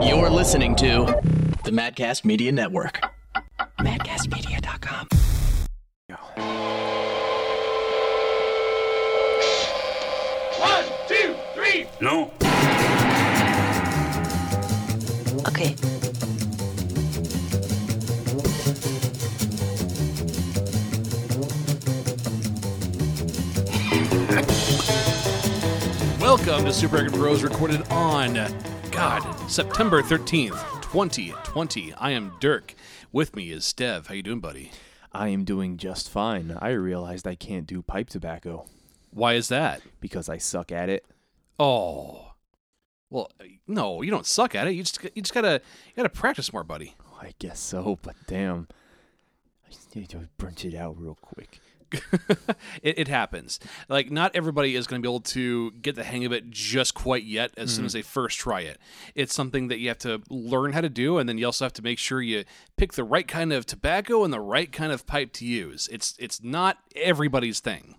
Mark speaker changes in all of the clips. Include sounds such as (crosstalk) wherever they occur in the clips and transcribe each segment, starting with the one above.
Speaker 1: You're listening to the Madcast Media Network. MadcastMedia.com.
Speaker 2: One, two, three.
Speaker 3: No.
Speaker 4: Okay.
Speaker 5: Welcome to Super Record Bros, recorded on, God, September 13th, 2020. I am Dirk. With me is Stev. How you doing, buddy?
Speaker 6: I am doing just fine. I realized I can't do pipe tobacco
Speaker 5: Why is that?
Speaker 6: because I suck at it.
Speaker 5: Oh. Well, uh, no, you don't suck at it. You just you just gotta you gotta practice more, buddy.
Speaker 6: I guess so, but damn. I just need to brunch it out real quick. (laughs)
Speaker 5: it, it happens. Like not everybody is going to be able to get the hang of it just quite yet as soon as they first try it. It's something that you have to learn how to do, and then you also have to make sure you pick the right kind of tobacco and the right kind of pipe to use. It's it's not everybody's thing.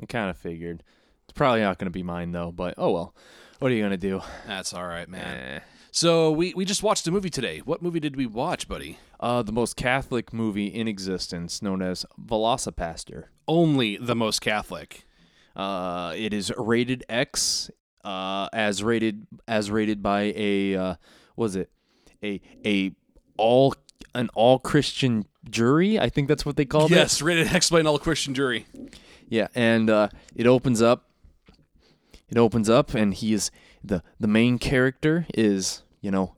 Speaker 6: I kind of figured. It's probably not going to be mine, though, but oh well. What are you going to do?
Speaker 5: That's all right, man.
Speaker 6: Eh.
Speaker 5: So we we just watched a movie today. What movie did we watch, buddy?
Speaker 6: Uh, the most Catholic movie in existence, known as VelociPastor.
Speaker 5: Only the most Catholic.
Speaker 6: Uh, it is rated X, uh, as rated as rated by a uh, was it a a all an all Christian jury? I think that's what they called it.
Speaker 5: Yes, rated X by an all Christian jury.
Speaker 6: Yeah, and uh, it opens up. It opens up, and he is the the main character is you know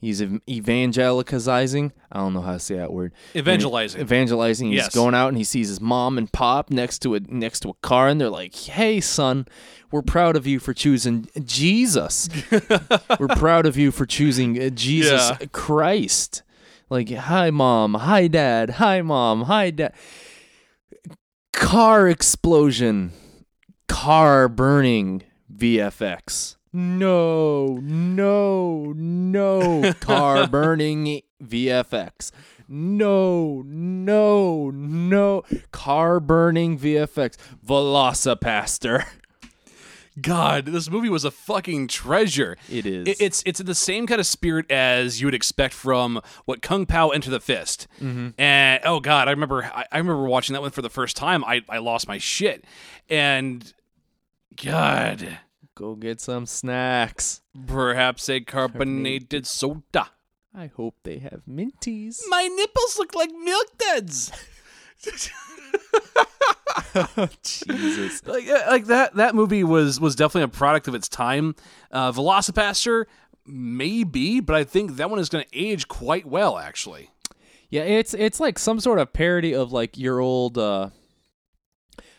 Speaker 6: he's ev- evangelicizing. I don't know how to say that word.
Speaker 5: Evangelizing.
Speaker 6: Evangelizing. He's
Speaker 5: Yes.
Speaker 6: going out and he sees his mom and pop next to a next to a car, and they're like, "Hey, son, we're proud of you for choosing Jesus. (laughs) we're proud of you for choosing uh, Jesus
Speaker 5: Yeah.
Speaker 6: Christ." Like, hi, mom. Hi, dad. Hi, mom. Hi, dad car explosion, car burning VFX. (laughs) No, no, no, car burning VFX. No, no, no, car burning VFX. VelociPastor.
Speaker 5: God, this movie was a fucking treasure.
Speaker 6: It is.
Speaker 5: It- it's it's in the same kind of spirit as you would expect from what Kung Pow Enter the Fist. Mm-hmm. And oh god, I remember I, I remember watching that one for the first time. I I lost my shit. And God,
Speaker 6: Go get some snacks.
Speaker 5: perhaps a carbonated soda.
Speaker 6: I hope they have minties.
Speaker 5: My nipples look like milk duds. (laughs)
Speaker 6: Jesus.
Speaker 5: like uh, like that that movie was was definitely a product of its time. Uh, VelociPastor maybe, but I think that one is going to age quite well actually.
Speaker 6: Yeah, it's it's like some sort of parody of like your old uh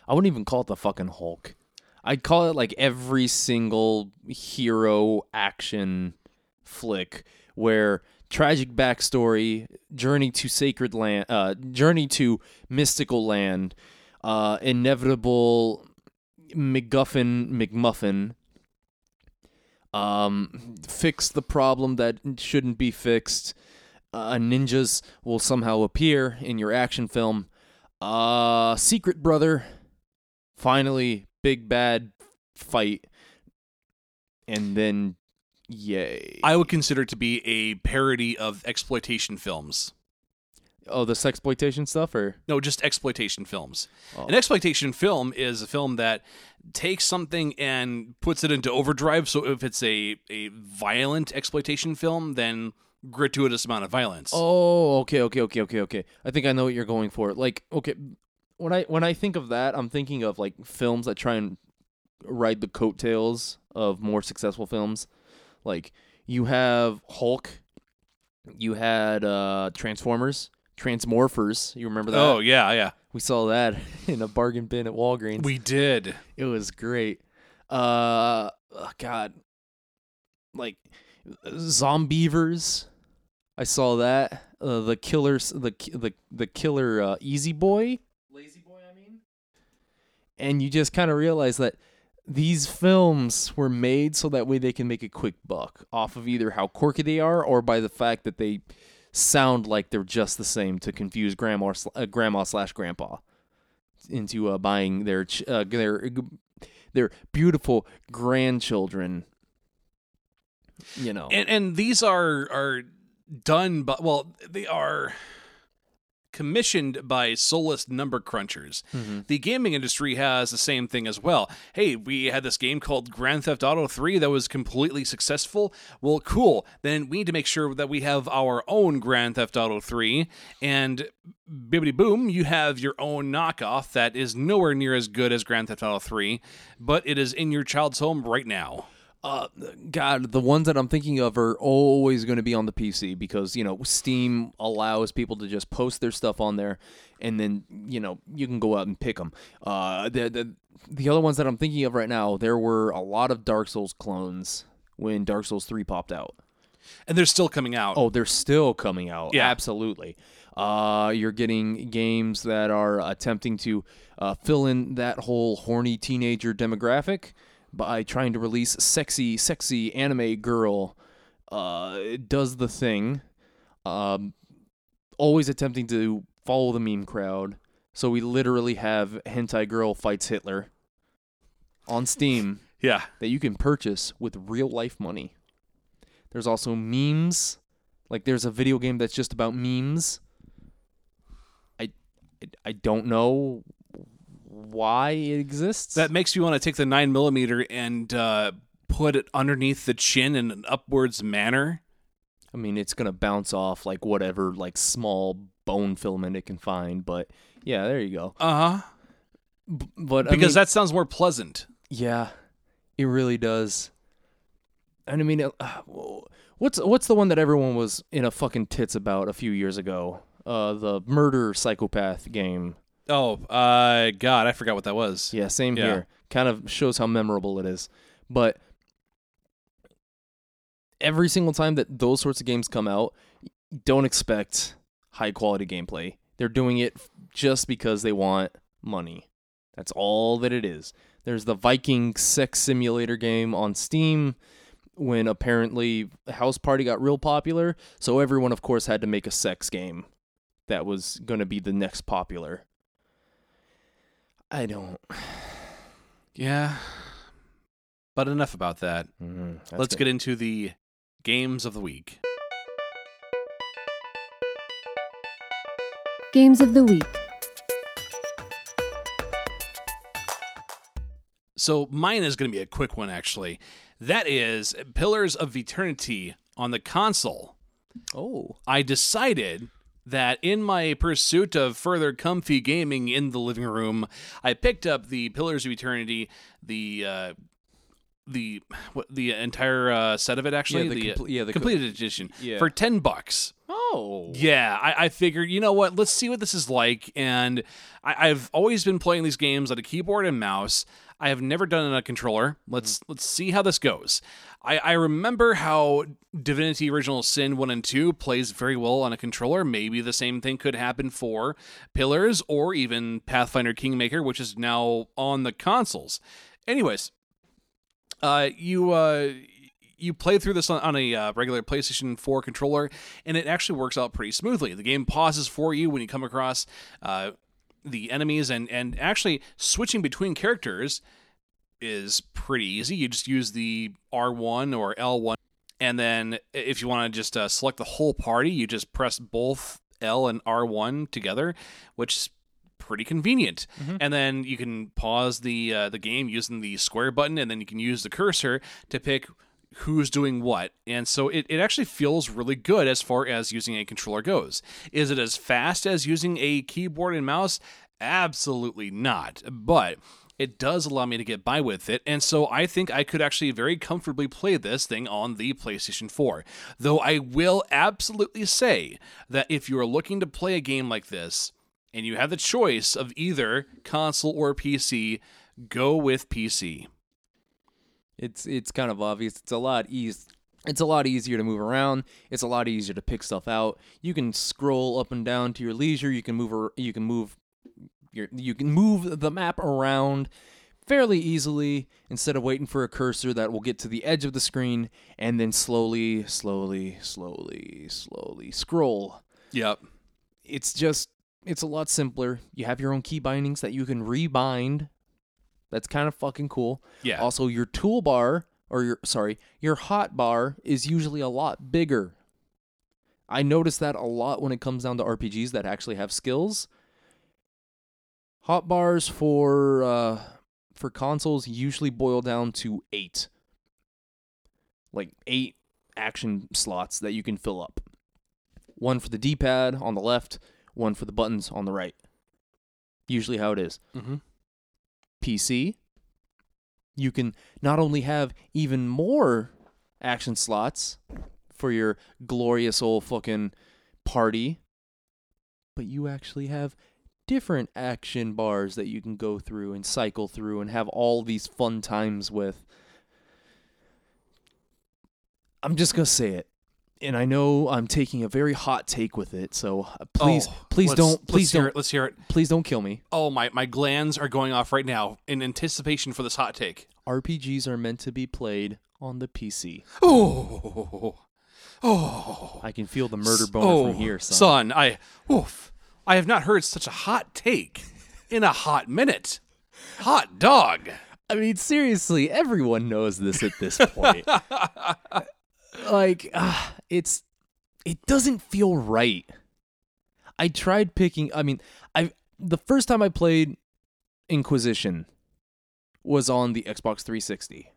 Speaker 6: I wouldn't even call it the fucking Hulk. I'd call it like every single hero action flick where tragic backstory, journey to sacred land, uh journey to mystical land, uh inevitable MacGuffin McMuffin um fix the problem that shouldn't be fixed uh, ninjas will somehow appear in your action film. Uh, Secret Brother, finally, big bad fight, and then, yay!
Speaker 5: I would consider it to be a parody of exploitation films.
Speaker 6: oh, the exploitation stuff, or
Speaker 5: No, just exploitation films.
Speaker 6: Oh.
Speaker 5: An exploitation film is a film that takes something and puts it into overdrive. So if it's a, a violent exploitation film, then gratuitous amount of violence.
Speaker 6: oh, okay, okay, okay, okay, okay. I think I know what you're going for. Like, okay, when I when I think of that, I'm thinking of like films that try and ride the coattails of more successful films. Like you have Hulk, you had uh Transformers, Transmorphers. You remember that?
Speaker 5: Oh, yeah, yeah.
Speaker 6: We saw that (laughs) in a bargain bin at Walgreens.
Speaker 5: We did.
Speaker 6: it was great. Uh, oh, God, like Zombeavers. I saw that. Uh, the killers, the the the killer, uh, Easy Boy. Lazy Boy, I mean. And you just kind of realize that these films were made so that way they can make a quick buck off of either how quirky they are or by the fact that they sound like they're just the same to confuse grandma uh, grandma slash grandpa into uh, buying their ch- uh, their their beautiful grandchildren You know,
Speaker 5: and and these are are done but well they are commissioned by soulless number crunchers. Mm-hmm. The gaming industry has the same thing as well. Hey, we had this game called Grand Theft Auto 3 that was completely successful. Well, cool. Then we need to make sure that we have our own Grand Theft Auto 3 and bibbity boom, you have your own knockoff that is nowhere near as good as Grand Theft Auto 3, but it is in your child's home right now.
Speaker 6: Uh, God, the ones that I'm thinking of are always going to be on the PC because you know Steam allows people to just post their stuff on there, and then you know you can go out and pick them. Uh, the the the other ones that I'm thinking of right now, there were a lot of Dark Souls clones when Dark Souls three popped out.
Speaker 5: And they're still coming out.
Speaker 6: Oh, they're still coming out.
Speaker 5: Yeah.
Speaker 6: absolutely. Uh, you're getting games that are attempting to uh, fill in that whole horny teenager demographic by trying to release sexy, sexy anime girl. Uh, does the thing. Um, always attempting to follow the meme crowd. So we literally have hentai girl fights Hitler on Steam (laughs)
Speaker 5: Yeah.
Speaker 6: that you can purchase with real life money. There's also memes. Like there's a video game that's just about memes. I I, I don't know why it exists.
Speaker 5: That makes me want to take the nine millimeter and uh, put it underneath the chin in an upwards manner.
Speaker 6: I mean, it's gonna bounce off like whatever like small bone filament it can find. But yeah, there you go.
Speaker 5: Uh huh.
Speaker 6: B- but I
Speaker 5: Because
Speaker 6: mean,
Speaker 5: that sounds more pleasant.
Speaker 6: yeah, it really does. And I mean, uh, what's what's the one that everyone was in a fucking tits about a few years ago? Uh, the murder psychopath game.
Speaker 5: Oh, uh, God, I forgot what that was.
Speaker 6: Yeah, same
Speaker 5: Yeah.
Speaker 6: here. Kind of shows how memorable it is. But every single time that those sorts of games come out, don't expect high quality gameplay. They're doing it just because they want money. That's all that it is. There's the Viking sex simulator game on Steam when apparently House Party got real popular, so everyone of course had to make a sex game that was going to be the next popular. I don't
Speaker 5: Yeah. But enough about that.
Speaker 6: Mhm,
Speaker 5: Let's
Speaker 6: good.
Speaker 5: get into the games of the week.
Speaker 3: Games of the Week.
Speaker 5: So mine is going to be a quick one, actually. That is Pillars of Eternity on the console.
Speaker 6: Oh,
Speaker 5: I decided that in my pursuit of further comfy gaming in the living room, I picked up the Pillars of Eternity, the uh, the what the entire uh, set of it actually,
Speaker 6: the
Speaker 5: the, uh,
Speaker 6: comple- yeah, the co-
Speaker 5: completed edition
Speaker 6: Yeah.
Speaker 5: for ten bucks.
Speaker 6: oh,
Speaker 5: Yeah, I, I figured, you know what? Let's see what this is like. And I, I've always been playing these games on a keyboard and mouse. I have never done it on a controller. Let's let's see how this goes. I, I remember how Divinity Original Sin 1 and 2 plays very well on a controller. Maybe the same thing could happen for Pillars or even Pathfinder Kingmaker, which is now on the consoles. Anyways, uh, you uh, you play through this on, on a uh, regular PlayStation 4 controller, and it actually works out pretty smoothly. The game pauses for you when you come across uh, the enemies, and and actually switching between characters is pretty easy. You just use the R1 or L1, and then if you want to just uh, select the whole party, you just press both L and R1 together, which is pretty convenient. And then you can pause the uh, the game using the square button, and then you can use the cursor to pick who's doing what. And so it, it actually feels really good as far as using a controller goes. Is it as fast as using a keyboard and mouse? Absolutely not. But it does allow me to get by with it, and so I think I could actually very comfortably play this thing on the PlayStation 4. Though I will absolutely say that if you are looking to play a game like this, and you have the choice of either console or PC, go with PC.
Speaker 6: It's it's kind of obvious. It's a lot easy. It's a lot easier to move around. It's a lot easier to pick stuff out. You can scroll up and down to your leisure. You can move. You can move. Your, you can move the map around fairly easily instead of waiting for a cursor that will get to the edge of the screen and then slowly, slowly, slowly, slowly scroll.
Speaker 5: Yep.
Speaker 6: It's just it's a lot simpler. You have your own key bindings that you can rebind. That's kind of fucking cool.
Speaker 5: Yeah.
Speaker 6: Also, your toolbar or your sorry, your hot bar is usually a lot bigger. I notice that a lot when it comes down to RPGs that actually have skills. Hot bars for uh, for consoles usually boil down to eight, like eight action slots that you can fill up. One for the D-pad on the left, one for the buttons on the right. Usually how it is.
Speaker 5: Mm-hmm.
Speaker 6: PC, you can not only have even more action slots for your glorious old fucking party, but you actually have different action bars that you can go through and cycle through and have all these fun times with. I'm just going to say it. And I know I'm taking a very hot take with it, so uh, please,
Speaker 5: Oh,
Speaker 6: please don't,
Speaker 5: let's
Speaker 6: please don't,
Speaker 5: it. Let's hear it.
Speaker 6: please don't kill me.
Speaker 5: Oh my, my glands are going off right now in anticipation for this hot take.
Speaker 6: RPGs are meant to be played on the PC.
Speaker 5: Oh, oh,
Speaker 6: I can feel the murder boner
Speaker 5: oh,
Speaker 6: from here, son.
Speaker 5: son. I, oof, I have not heard such a hot take in a hot minute. Hot dog.
Speaker 6: I mean, seriously, everyone knows this at this point. (laughs) like, ah, it's it doesn't feel right. I tried picking. I mean, I the first time I played Inquisition was on the Xbox 360.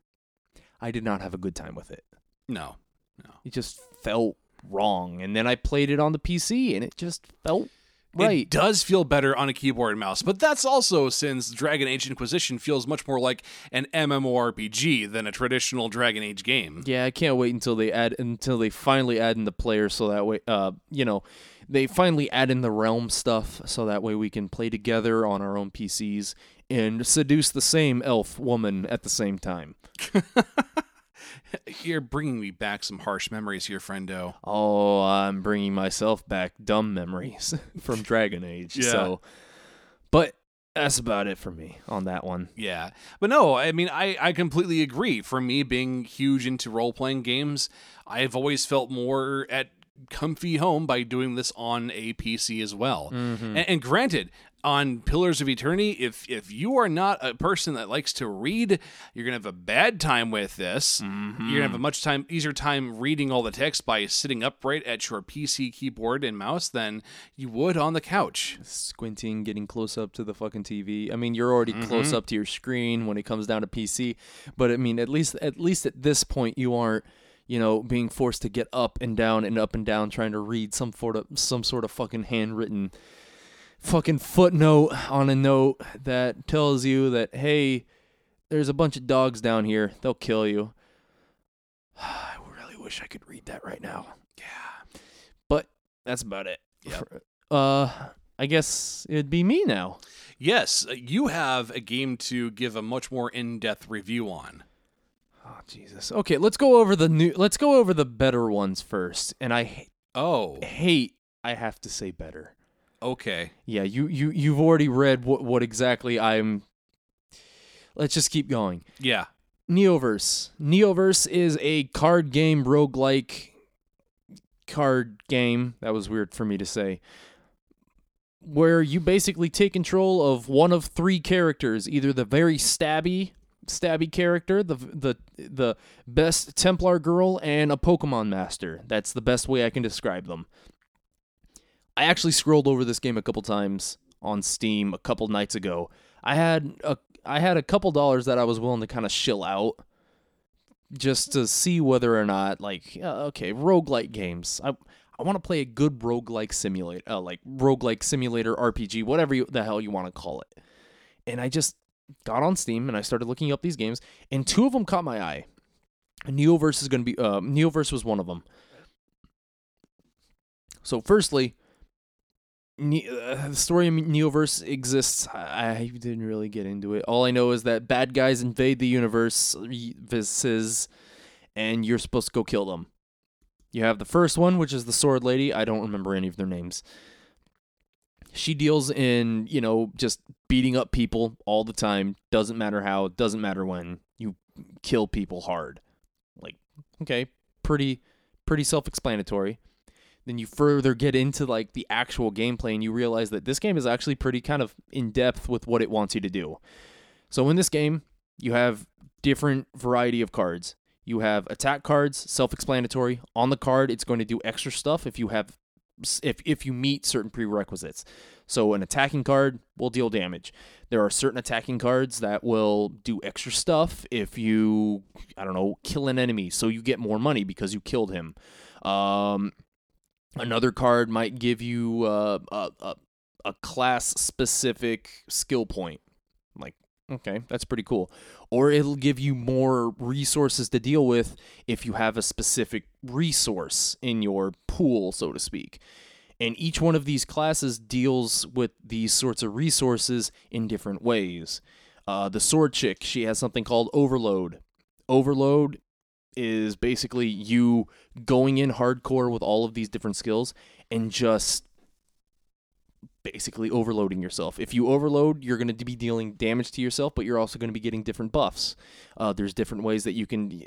Speaker 6: I did not have a good time with it.
Speaker 5: No, no.
Speaker 6: It just felt wrong. And then I played it on the PC, and it just felt right.
Speaker 5: It does feel better on a keyboard and mouse, but that's also since Dragon Age Inquisition feels much more like an MMORPG than a traditional Dragon Age game.
Speaker 6: Yeah, I can't wait until they add until they finally add in the player so that way uh you know, they finally add in the realm stuff so that way we can play together on our own PCs and seduce the same elf woman at the same time. (laughs)
Speaker 5: You're bringing me back some harsh memories here, friendo.
Speaker 6: Oh, I'm bringing myself back dumb memories (laughs) from (laughs) Dragon Age.
Speaker 5: Yeah.
Speaker 6: So but that's about it for me on that one.
Speaker 5: Yeah. But no, I mean, I, I completely agree. For me, being huge into role playing games, I've always felt more at comfy home by doing this on a PC as well. Mm-hmm. And, and granted, on Pillars of Eternity, if if you are not a person that likes to read, you're gonna have a bad time with this. Mm-hmm. You're gonna have a much time easier time reading all the text by sitting upright at your PC keyboard and mouse than you would on the couch.
Speaker 6: squinting, getting close up to the fucking TV. I mean, you're already mm-hmm. close up to your screen when it comes down to PC, but I mean, at least at least at this point, you aren't, you know, being forced to get up and down and up and down trying to read some sort of some sort of fucking handwritten fucking footnote on a note that tells you that hey, there's a bunch of dogs down here. They'll kill you. (sighs) I really wish I could read that right now. Yeah. But that's about it.
Speaker 5: Yep.
Speaker 6: Uh I guess it'd be me now.
Speaker 5: Yes, you have a game to give a much more in-depth review on.
Speaker 6: Oh Jesus. Okay, let's go over the new let's go over the better ones first. And I
Speaker 5: Oh,
Speaker 6: hate I have to say better.
Speaker 5: Okay.
Speaker 6: Yeah, you you you've already read what what exactly I'm Let's just keep going.
Speaker 5: Yeah.
Speaker 6: Neoverse. Neoverse is a card game roguelike card game. That was weird for me to say. Where you basically take control of one of three characters, either the very stabby stabby character, the the the best Templar girl and a Pokemon master. That's the best way I can describe them. I actually scrolled over this game a couple times on Steam a couple nights ago. I had a I had a couple dollars that I was willing to kind of shill out just to see whether or not like uh, okay, roguelike games. I I want to play a good roguelike simulator, uh, like roguelike simulator RPG, whatever you, the hell you want to call it. And I just got on Steam and I started looking up these games, and two of them caught my eye. Neoverse is going to be uh, Neoverse was one of them. So, firstly, Ne- uh, the story of Neoverse exists. I, I didn't really get into it. All I know is that bad guys invade the universe, and you're supposed to go kill them. You have the first one, which is the Sword Lady. I don't remember any of their names. She deals in, you know, just beating up people all the time. Doesn't matter how, doesn't matter when. You kill people hard. Like, okay, pretty pretty self-explanatory. Then you further get into like the actual gameplay and you realize that this game is actually pretty kind of in depth with what it wants you to do. So in this game, you have different variety of cards. You have attack cards, self-explanatory. On the card, it's going to do extra stuff if you have if if you meet certain prerequisites. So an attacking card will deal damage. There are certain attacking cards that will do extra stuff if you I don't know, kill an enemy so you get more money because you killed him. Um another card might give you uh, a a, a class specific skill point. Like Okay, that's pretty cool. Or it'll give you more resources to deal with if you have a specific resource in your pool, so to speak. And each one of these classes deals with these sorts of resources in different ways. Uh, the sword chick, she has something called overload. Overload is basically you going in hardcore with all of these different skills and just basically overloading yourself. If you overload, you're going to be dealing damage to yourself, but you're also going to be getting different buffs. Uh, there's different ways that you can.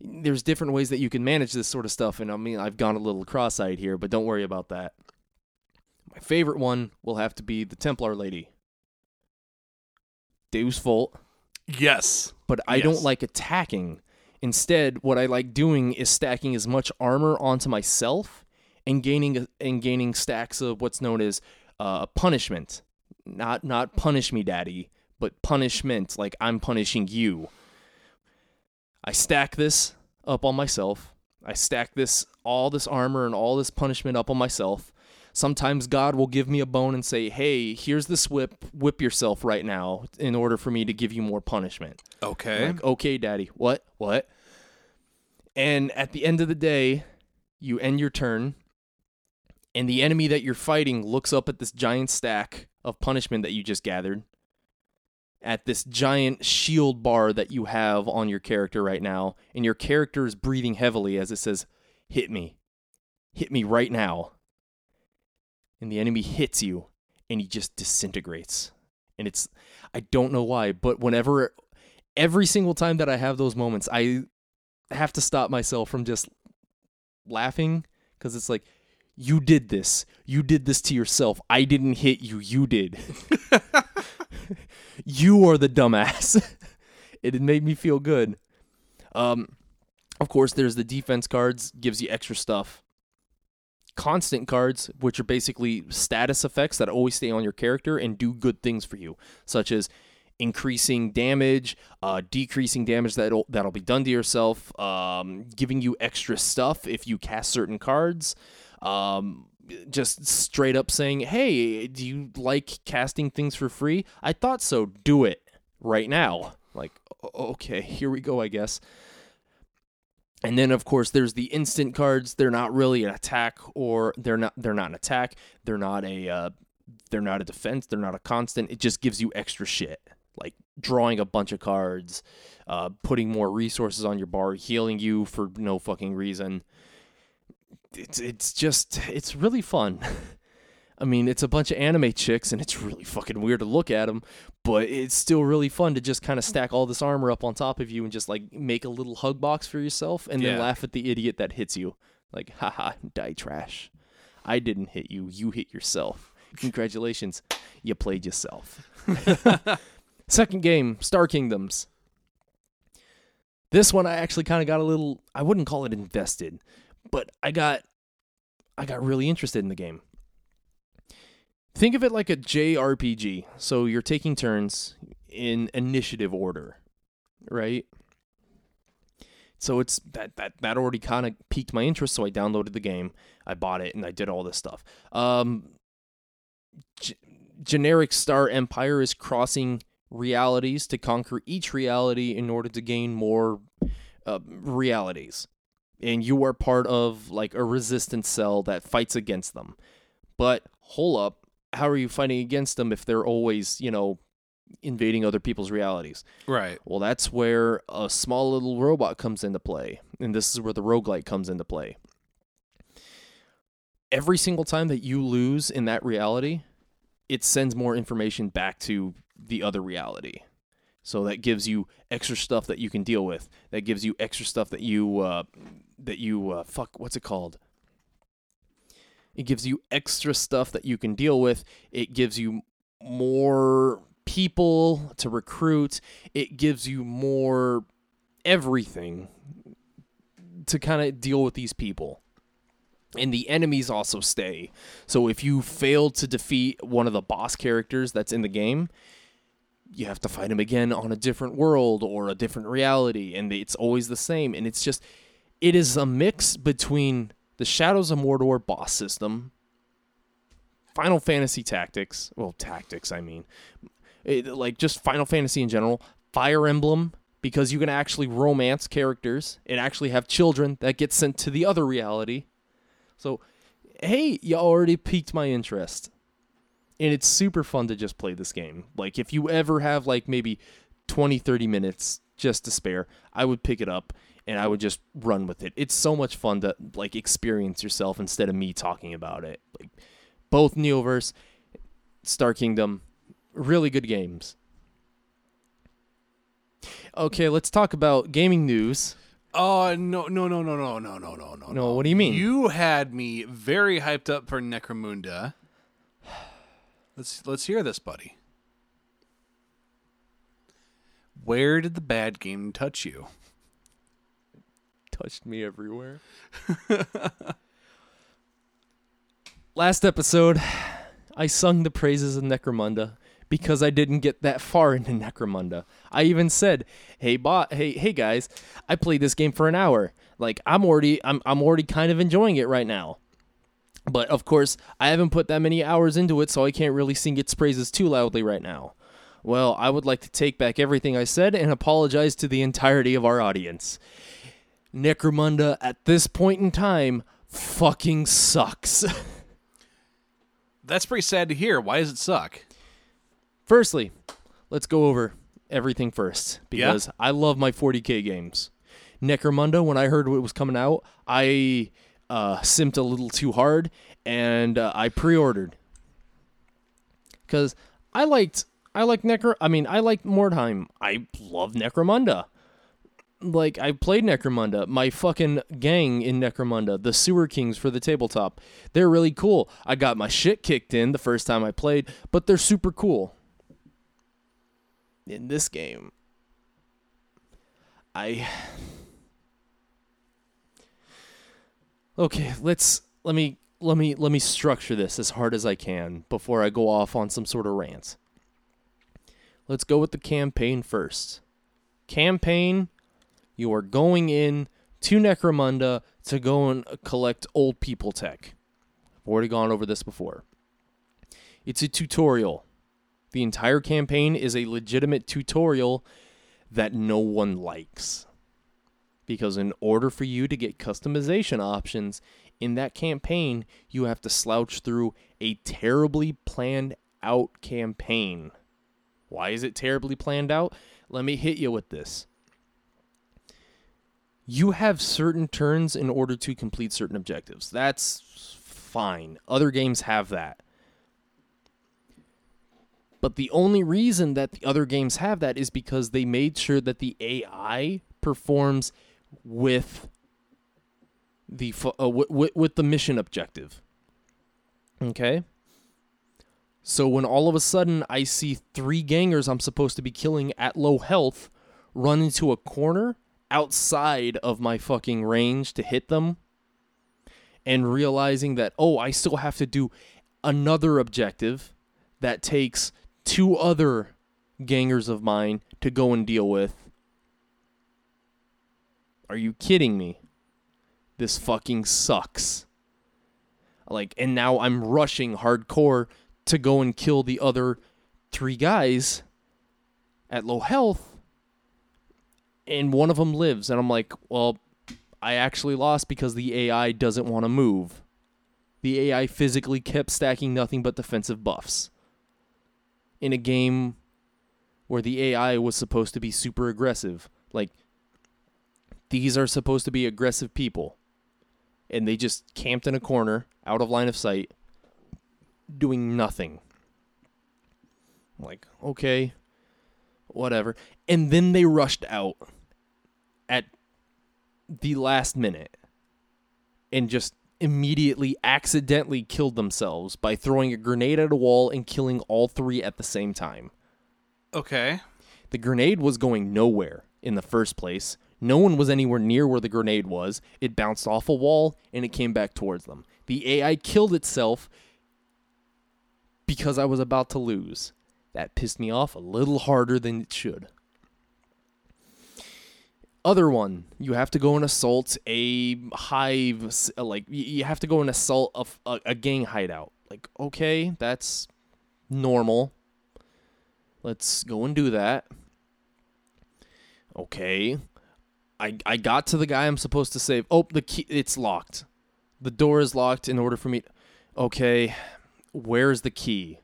Speaker 6: There's different ways that you can manage this sort of stuff, and I mean I've gone a little cross-eyed here, but don't worry about that. My favorite one will have to be the Templar lady, Deus Vult,
Speaker 5: Yes.
Speaker 6: but I
Speaker 5: Yes.
Speaker 6: don't like attacking. Instead, what I like doing is stacking as much armor onto myself and gaining and gaining stacks of what's known as uh, punishment. Not not punish me, daddy, but punishment. Like I'm punishing you. I stack this up on myself. I stack this all this armor and all this punishment up on myself. Sometimes God will give me a bone and say, "Hey, here's this whip. Whip yourself right now in order for me to give you more punishment."
Speaker 5: Okay.
Speaker 6: Like, okay, daddy. What? What? And at the end of the day, you end your turn, and the enemy that you're fighting looks up at this giant stack of punishment that you just gathered, at this giant shield bar that you have on your character right now, and your character is breathing heavily as it says, Hit me. Hit me right now. And the enemy hits you, and he just disintegrates. And it's, I don't know why, but whenever every single time that I have those moments, I have to stop myself from just laughing because it's like, you did this. You did this to yourself. I didn't hit you. You did. (laughs) you are the dumbass. (laughs) it made me feel good. Um, of course, there's the defense cards, gives you extra stuff. Constant cards, which are basically status effects that always stay on your character and do good things for you, such as increasing damage, uh, decreasing damage that'll that'll be done to yourself, um, giving you extra stuff if you cast certain cards, um, just straight up saying, "Hey, do you like casting things for free? I thought so. Do it right now." Like, okay, here we go, I guess. And then of course there's the instant cards. They're not really an attack or they're not they're not an attack. They're not a uh, they're not a defense. They're not a constant. It just gives you extra shit. Like drawing a bunch of cards, uh, putting more resources on your bar, healing you for no fucking reason. It's it's just it's really fun. (laughs) I mean, it's a bunch of anime chicks, and it's really fucking weird to look at them, but it's still really fun to just kind of stack all this armor up on top of you and just like make a little hug box for yourself, and then
Speaker 5: Yeah.
Speaker 6: laugh at the idiot that hits you. Like, haha, die trash. I didn't hit you. You hit yourself. Congratulations, you played yourself. (laughs) Second game, Star Kingdoms. This one I actually kind of got a little I wouldn't call it invested, but I got I got really interested in the game. Think of it like a JRPG. So you're taking turns in initiative order, right? So it's that that that already kind of piqued my interest, so I downloaded the game, I bought it, and I did all this stuff. Um, g- generic Star Empire is crossing realities to conquer each reality in order to gain more uh, realities, and you are part of like a resistance cell that fights against them. But hold up, how are you fighting against them if they're always, you know, invading other people's realities?
Speaker 5: Right.
Speaker 6: Well, that's where a small little robot comes into play. And this is where the roguelite comes into play. Every single time that you lose in that reality, it sends more information back to the other reality. So that gives you extra stuff that you can deal with. That gives you extra stuff that you uh, that you uh, fuck. What's it called? It gives you extra stuff that you can deal with. It gives you more people to recruit. It gives you more everything to kind of deal with these people. And the enemies also stay. So if you fail to defeat one of the boss characters that's in the game, you have to fight him again on a different world or a different reality and it's always the same and it's just it is a mix between the Shadows of Mordor boss system, Final Fantasy Tactics, well tactics I mean, it, like just Final Fantasy in general, Fire Emblem because you can actually romance characters and actually have children that get sent to the other reality. So, hey, you already piqued my interest and it's super fun to just play this game. Like if you ever have like maybe 20 30 minutes just to spare, I would pick it up and I would just run with it. It's so much fun to like experience yourself instead of me talking about it. Like both Neoverse, Star Kingdom, really good games. Okay, let's talk about gaming news.
Speaker 5: Oh no no no no no no no no no
Speaker 6: No, what do you mean?
Speaker 5: You had me very hyped up for Necromunda. (sighs) Let's let's hear this, buddy. Where did the bad game touch you?
Speaker 6: Touched me everywhere. (laughs) Last episode, I sung the praises of Necromunda because I didn't get that far into Necromunda. I even said, "Hey bot, hey hey guys, I played this game for an hour. Like I'm already I'm I'm already kind of enjoying it right now." But of course, I haven't put that many hours into it, so I can't really sing its praises too loudly right now. Well, I would like to take back everything I said and apologize to the entirety of our audience. Necromunda at this point in time fucking sucks. (laughs)
Speaker 5: That's pretty sad to hear. Why does it suck?
Speaker 6: Firstly, let's go over everything first
Speaker 5: Yeah?
Speaker 6: because I love my 40k games. Necromunda, when I heard it was coming out, I uh, simped a little too hard and uh, I pre-ordered because I liked I like Necro. I mean, I like Mordheim. I love Necromunda. Like I played Necromunda. My fucking gang in Necromunda, the Sewer Kings for the tabletop. They're really cool. I got my shit kicked in the first time I played, but they're super cool. In this game, I Okay, let's let me let me let me structure this as hard as I can before I go off on some sort of rant. Let's go with the campaign first. Campaign, you are going in to Necromunda to go and collect old people tech. I've already gone over this before. It's a tutorial. The entire campaign is a legitimate tutorial that no one likes. Because in order for you to get customization options in that campaign, you have to slouch through a terribly planned out campaign. Why is it terribly planned out? Let me hit you with this. You have certain turns in order to complete certain objectives. That's fine. Other games have that. But the only reason that the other games have that is because they made sure that the AI performs with the uh, w- w- with the mission objective. Okay? So when all of a sudden I see three gangers I'm supposed to be killing at low health run into a corner outside of my fucking range to hit them and realizing that oh, I still have to do another objective that takes two other gangers of mine to go and deal with. Are you kidding me? This fucking sucks. Like, and now I'm rushing hardcore to go and kill the other three guys at low health, and one of them lives. And I'm like, well, I actually lost because the AI doesn't want to move. The AI physically kept stacking nothing but defensive buffs. In a game where the AI was supposed to be super aggressive. Like, these are supposed to be aggressive people. And they just camped in a corner, out of line of sight, doing nothing. Like, okay, whatever. And then they rushed out at the last minute and just immediately accidentally killed themselves by throwing a grenade at a wall and killing all three at the same time.
Speaker 5: Okay.
Speaker 6: The grenade was going nowhere in the first place. No one was anywhere near where the grenade was. It bounced off a wall and it came back towards them. The AI killed itself because I was about to lose. That pissed me off a little harder than it should. Other one, you have to go and assault a hive, uh, like you have to go and assault a a gang hideout. Like, okay, that's normal. Let's go and do that. Okay. I I got to the guy I'm supposed to save. Oh, the key it's locked. The door is locked in order for me Okay. Where's the key?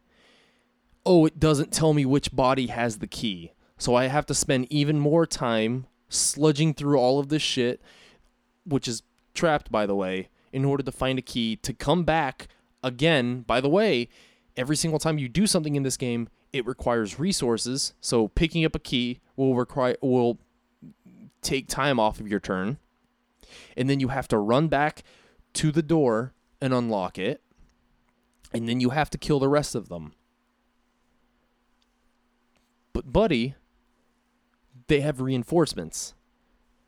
Speaker 6: Oh, it doesn't tell me which body has the key. So I have to spend even more time sludging through all of this shit, which is trapped by the way, in order to find a key to come back again. By the way, every single time you do something in this game, it requires resources. So picking up a key will require will take time off of your turn. And then you have to run back to the door and unlock it. And then you have to kill the rest of them. But buddy, they have reinforcements.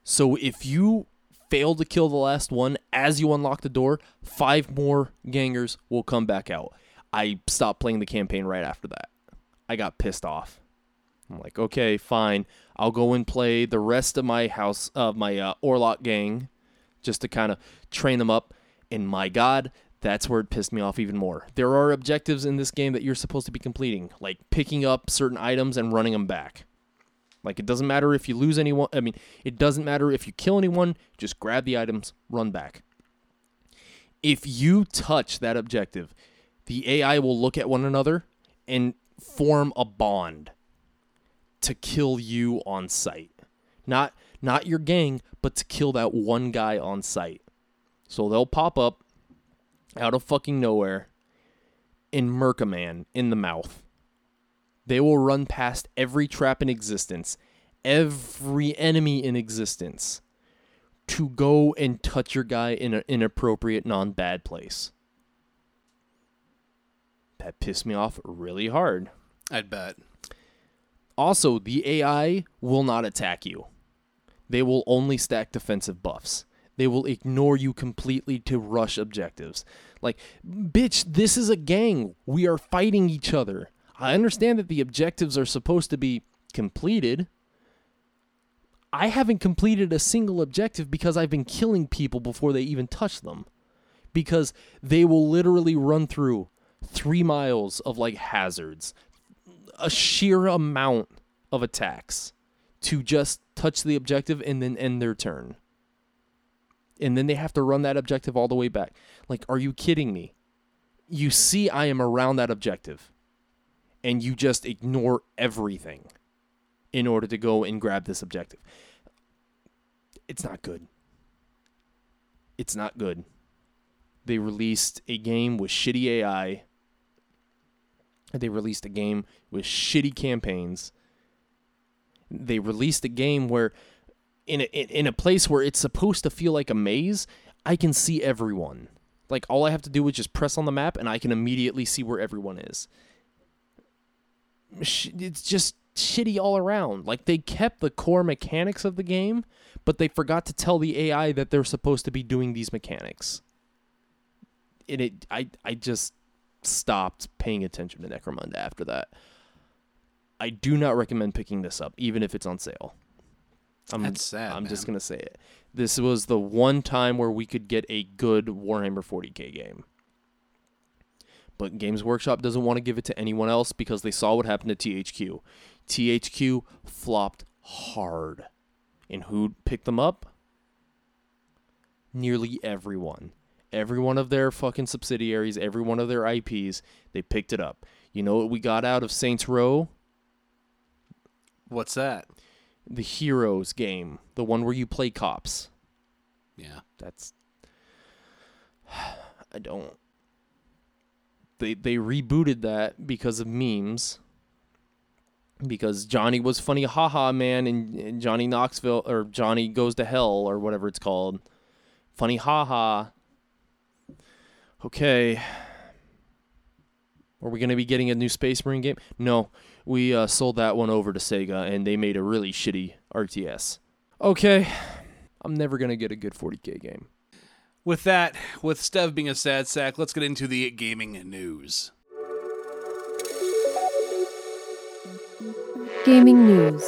Speaker 6: So if you fail to kill the last one as you unlock the door, five more gangers will come back out. I stopped playing the campaign right after that. I got pissed off. I'm like, okay, fine. I'll go and play the rest of my house of my uh, Orlock gang, just to kind of train them up. And my God, that's where it pissed me off even more. There are objectives in this game that you're supposed to be completing, like picking up certain items and running them back. Like it doesn't matter if you lose anyone. I mean, it doesn't matter if you kill anyone. Just grab the items, run back. If you touch that objective, the AI will look at one another and form a bond to kill you on sight. Not not your gang, but to kill that one guy on sight. So they'll pop up out of fucking nowhere and murk a man in the mouth. They will run past every trap in existence, every enemy in existence, to go and touch your guy in an inappropriate, non bad place. That pissed me off really hard.
Speaker 5: I'd bet.
Speaker 6: Also, the AI will not attack you. They will only stack defensive buffs. They will ignore you completely to rush objectives. Like, bitch, this is a gang. We are fighting each other. I understand that the objectives are supposed to be completed. I haven't completed a single objective because I've been killing people before they even touch them. Because they will literally run through three miles of like hazards, a sheer amount of attacks to just touch the objective and then end their turn. And then they have to run that objective all the way back. Like, are you kidding me? You see, I am around that objective, and you just ignore everything in order to go and grab this objective. It's not good. It's not good. They released a game with shitty AI. They released a game with shitty campaigns. They released a game where in a, in a place where it's supposed to feel like a maze, I can see everyone. Like all I have to do is just press on the map and I can immediately see where everyone is. Sh- It's just shitty all around. Like they kept the core mechanics of the game, but they forgot to tell the AI that they're supposed to be doing these mechanics. And it I I just stopped paying attention to Necromunda after that. I do not recommend picking this up, even if it's on sale. I'm,
Speaker 5: That's sad,
Speaker 6: I'm just gonna say it. This was the one time where we could get a good Warhammer 40k game. But Games Workshop doesn't want to give it to anyone else because they saw what happened to THQ. THQ flopped hard. And who picked them up? Nearly everyone. Every one of their fucking subsidiaries, every one of their IPs, they picked it up. You know what we got out of Saints Row?
Speaker 5: What's that?
Speaker 6: The Heroes game, the one where you play cops.
Speaker 5: Yeah.
Speaker 6: That's (sighs) I don't they they rebooted that because of memes. Because Johnny was funny haha man and, and Johnny Knoxville or Johnny goes to hell or whatever it's called. Funny haha. Okay. Are we going to be getting a new Space Marine game? No. We uh, sold that one over to Sega and they made a really shitty RTS. Okay, I'm never gonna get a good 40k game.
Speaker 5: With that, with Stev being a sad sack, let's get into the gaming news.
Speaker 3: Gaming news.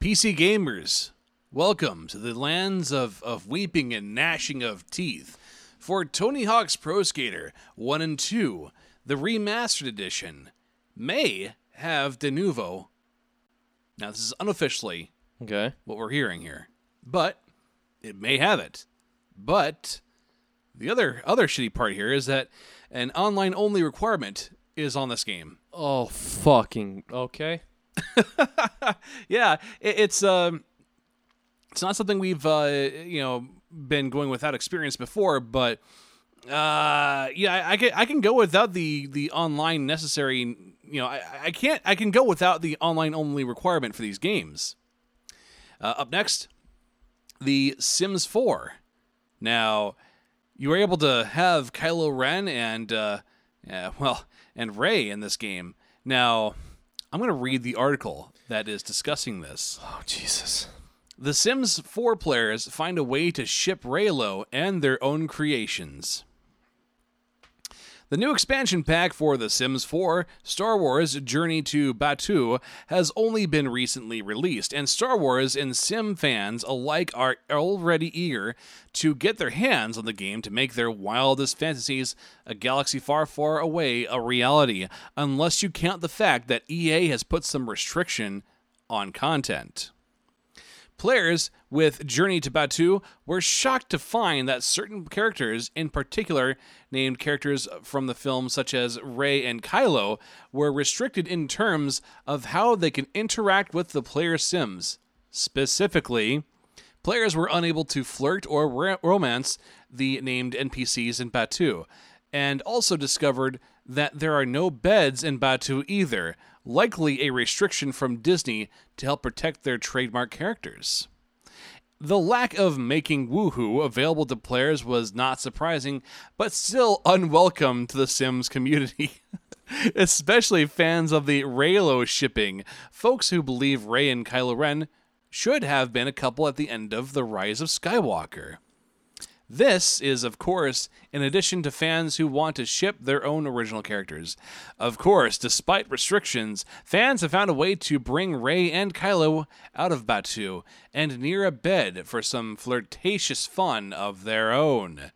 Speaker 5: PC gamers, welcome to the lands of, of weeping and gnashing of teeth for Tony Hawk's Pro Skater 1 and 2, the remastered edition, may have Denuvo. Now, this is unofficially
Speaker 6: Okay.
Speaker 5: what we're hearing here, but it may have it. But the other other shitty part here is that an online only requirement is on this game.
Speaker 6: Oh fucking okay. (laughs)
Speaker 5: yeah, it, it's um, it's not something we've uh, you know been going without experience before, but uh, yeah, I, I can I can go without the the online necessary. You know, I, I can't I can go without the online only requirement for these games. Uh, up next, the Sims 4. Now, you were able to have Kylo Ren and uh, yeah, well, and Rey in this game. Now, I'm going to read the article that is discussing this.
Speaker 6: Oh Jesus.
Speaker 5: The Sims 4 players find a way to ship Reylo and their own creations. The new expansion pack for The Sims 4, Star Wars Journey to Batuu, has only been recently released, and Star Wars and Sim fans alike are already eager to get their hands on the game to make their wildest fantasies, a galaxy far, far away, a reality, unless you count the fact that EA has put some restriction on content. Players with Journey to Batuu were shocked to find that certain characters, in particular named characters from the film such as Rey and Kylo, were restricted in terms of how they can interact with the player sims. Specifically, players were unable to flirt or ro- romance the named NPCs in Batuu, and also discovered that there are no beds in Batuu either, likely a restriction from Disney to help protect their trademark characters. The lack of making woohoo available to players was not surprising, but still unwelcome to the Sims community. (laughs) Especially fans of the Reylo shipping, folks who believe Rey and Kylo Ren should have been a couple at the end of The Rise of Skywalker. This is, of course, in addition to fans who want to ship their own original characters. Of course, despite restrictions, fans have found a way to bring Rey and Kylo out of Batuu and near a bed for some flirtatious fun of their own.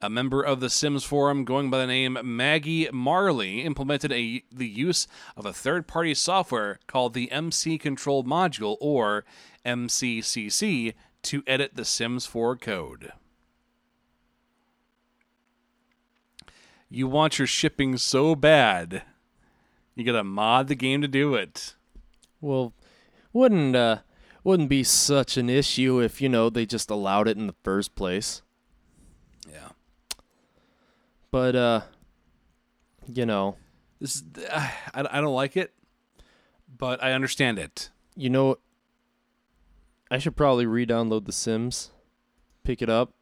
Speaker 5: A member of the Sims forum going by the name Maggie Marley implemented a, the use of a third party software called the MC Control Module, or MCCC, to edit the Sims 4 code. You want your shipping so bad, you gotta mod the game to do it.
Speaker 6: Well, wouldn't uh wouldn't be such an issue if you know they just allowed it in the first place.
Speaker 5: Yeah.
Speaker 6: But uh, you know,
Speaker 5: This is, I, I don't like it, but I understand it.
Speaker 6: you know, I should probably re-download The Sims, pick it up.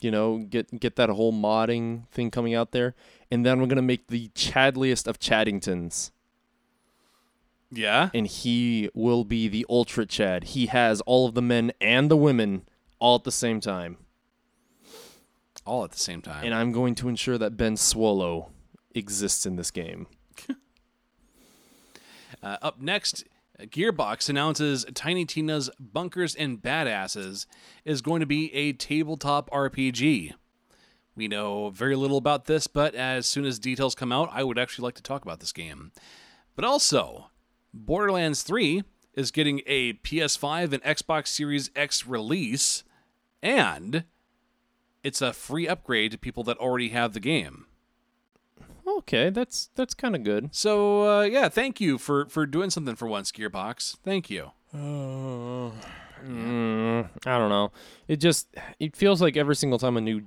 Speaker 6: You know, get get that whole modding thing coming out there, and then we're gonna make the Chadliest of Chaddingtons,
Speaker 5: Yeah?
Speaker 6: and he will be the Ultra Chad. He has all of the men and the women all at the same time,
Speaker 5: All at the same time.
Speaker 6: and I'm going to ensure that Ben Swolo exists in this game. (laughs)
Speaker 5: Uh, up next, Gearbox announces Tiny Tina's Bunkers and Badasses is going to be a tabletop RPG. We know very little about this, but as soon as details come out, I would actually like to talk about this game. But also, Borderlands 3 is getting a PS5 and Xbox Series X release, and it's a free upgrade to people that already have the game.
Speaker 6: Okay, that's that's kind of good.
Speaker 5: So uh, yeah, thank you for for doing something for once, Gearbox. Thank you.
Speaker 6: Mm, I don't know. It just it feels like every single time a new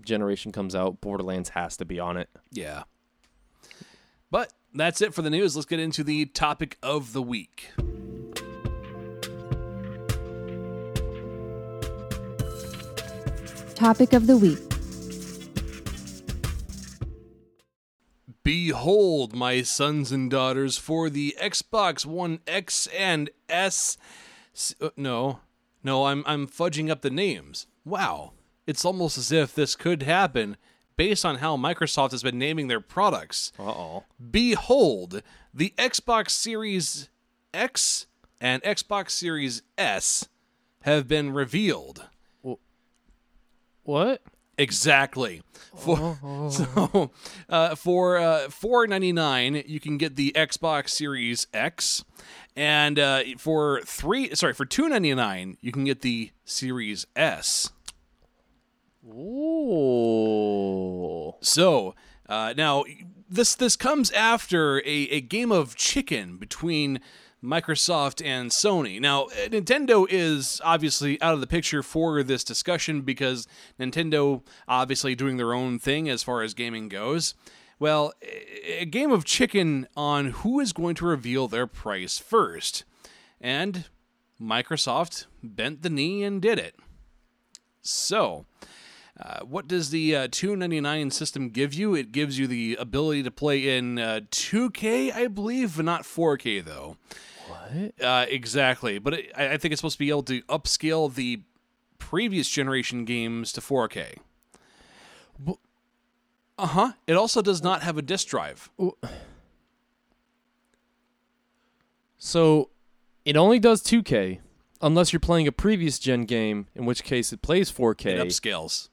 Speaker 6: generation comes out, Borderlands has to be on it.
Speaker 5: Yeah. But that's it for the news. Let's get into the topic of the week.
Speaker 3: Topic of the week.
Speaker 5: Behold, my sons and daughters, for the Xbox One X and S. Uh, no, no, I'm I'm fudging up the names. Wow, it's almost as if this could happen based on how Microsoft has been naming their products.
Speaker 6: Uh oh.
Speaker 5: Behold, the Xbox Series X and Xbox Series S have been revealed.
Speaker 6: What?
Speaker 5: Exactly. For (laughs) so uh, for uh, four ninety nine, you can get the Xbox Series X, and uh, for three sorry for two ninety nine, you can get the Series S.
Speaker 6: Ooh.
Speaker 5: So uh, now this this comes after a, a game of chicken between Microsoft and Sony. Now uh, Nintendo is obviously out of the picture for this discussion because Nintendo obviously doing their own thing as far as gaming goes. Well, a game of chicken on who is going to reveal their price first. And Microsoft bent the knee and did it. So, uh, what does the uh, 299 system give you? It gives you the ability to play in uh, 2K, I believe, but not 4K though.
Speaker 6: What?
Speaker 5: Uh, exactly, but it, I I think it's supposed to be able to upscale the previous generation games to 4K. Uh huh. It also does not have a disk drive.
Speaker 6: So it only does 2K unless you're playing a previous gen game, in which case it plays 4K,
Speaker 5: It upscales.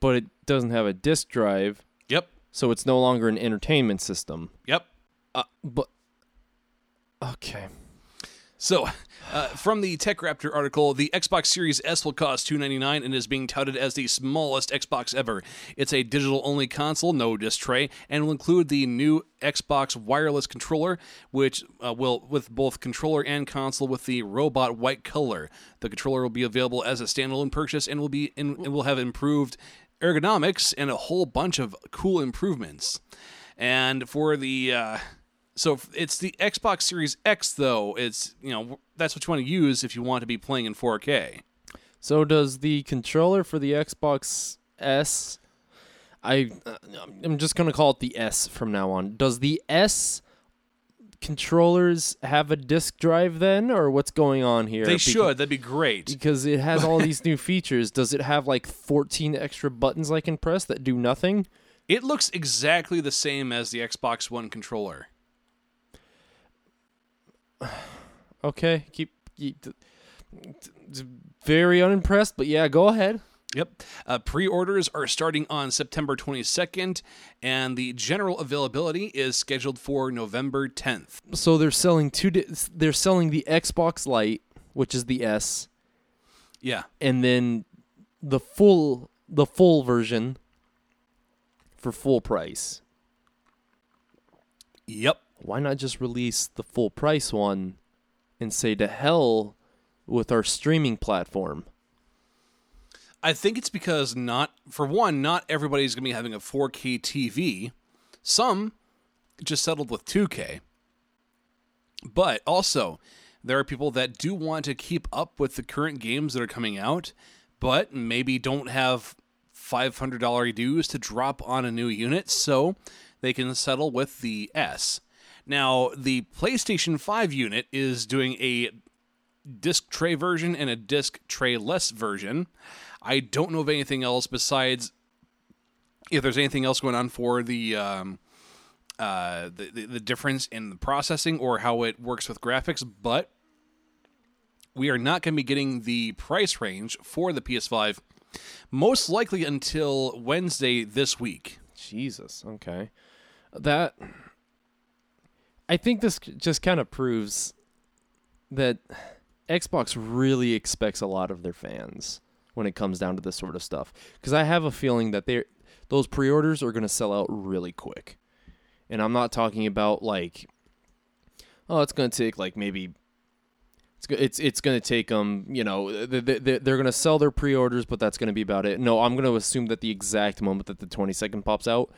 Speaker 6: but it doesn't have a disk drive,
Speaker 5: Yep.
Speaker 6: so it's no longer an entertainment system.
Speaker 5: Yep.
Speaker 6: Uh, but okay.
Speaker 5: So, uh, from the TechRaptor article, the Xbox Series S will cost 299 and is being touted as the smallest Xbox ever. It's a digital-only console, no disc tray, and will include the new Xbox wireless controller, which uh, will with both controller and console with the robot white color. The controller will be available as a standalone purchase and will be in, will have improved ergonomics and a whole bunch of cool improvements. And for the uh, so it's the Xbox Series X though. It's you know that's what you want to use if you want to be playing in 4K.
Speaker 6: So does the controller for the Xbox S? I uh, I'm just gonna call it the S from now on. Does the S controllers have a disk drive then, or what's going on here?
Speaker 5: They
Speaker 6: Beca-
Speaker 5: should. That'd be great.
Speaker 6: because it has all (laughs) these new features. Does it have like 14 extra buttons I can press that do nothing?
Speaker 5: It looks exactly the same as the Xbox One controller. (sighs)
Speaker 6: Okay, keep, keep very unimpressed, but yeah, go ahead.
Speaker 5: Yep. Uh, pre-orders are starting on September 22nd, and the general availability is scheduled for November 10th.
Speaker 6: So they're selling two. Di- they're selling the Xbox Lite, which is the S,
Speaker 5: Yeah.
Speaker 6: and then the full the full version for full price.
Speaker 5: Yep.
Speaker 6: Why not just release the full price one and say to hell with our streaming platform?
Speaker 5: I think it's because not for one, not everybody's going to be having a 4K TV. Some just settled with 2K. But also, there are people that do want to keep up with the current games that are coming out, but maybe don't have $500 dues to drop on a new unit, so they can settle with the S. Now, the PlayStation 5 unit is doing a disc tray version and a disc tray less version. I don't know of anything else besides if there's anything else going on for the um, uh, the, the the difference in the processing or how it works with graphics, but we are not going to be getting the price range for the PS5 most likely until Wednesday this week.
Speaker 6: Jesus. Okay. That I think this just kind of proves that Xbox really expects a lot of their fans when it comes down to this sort of stuff. Because I have a feeling that they those pre-orders are going to sell out really quick, and I'm not talking about like, oh, it's going to take like maybe. It's, it's it's going to take them, you know, they, they, they're going to sell their pre-orders, but that's going to be about it. No, I'm going to assume that the exact moment that the 22nd pops out,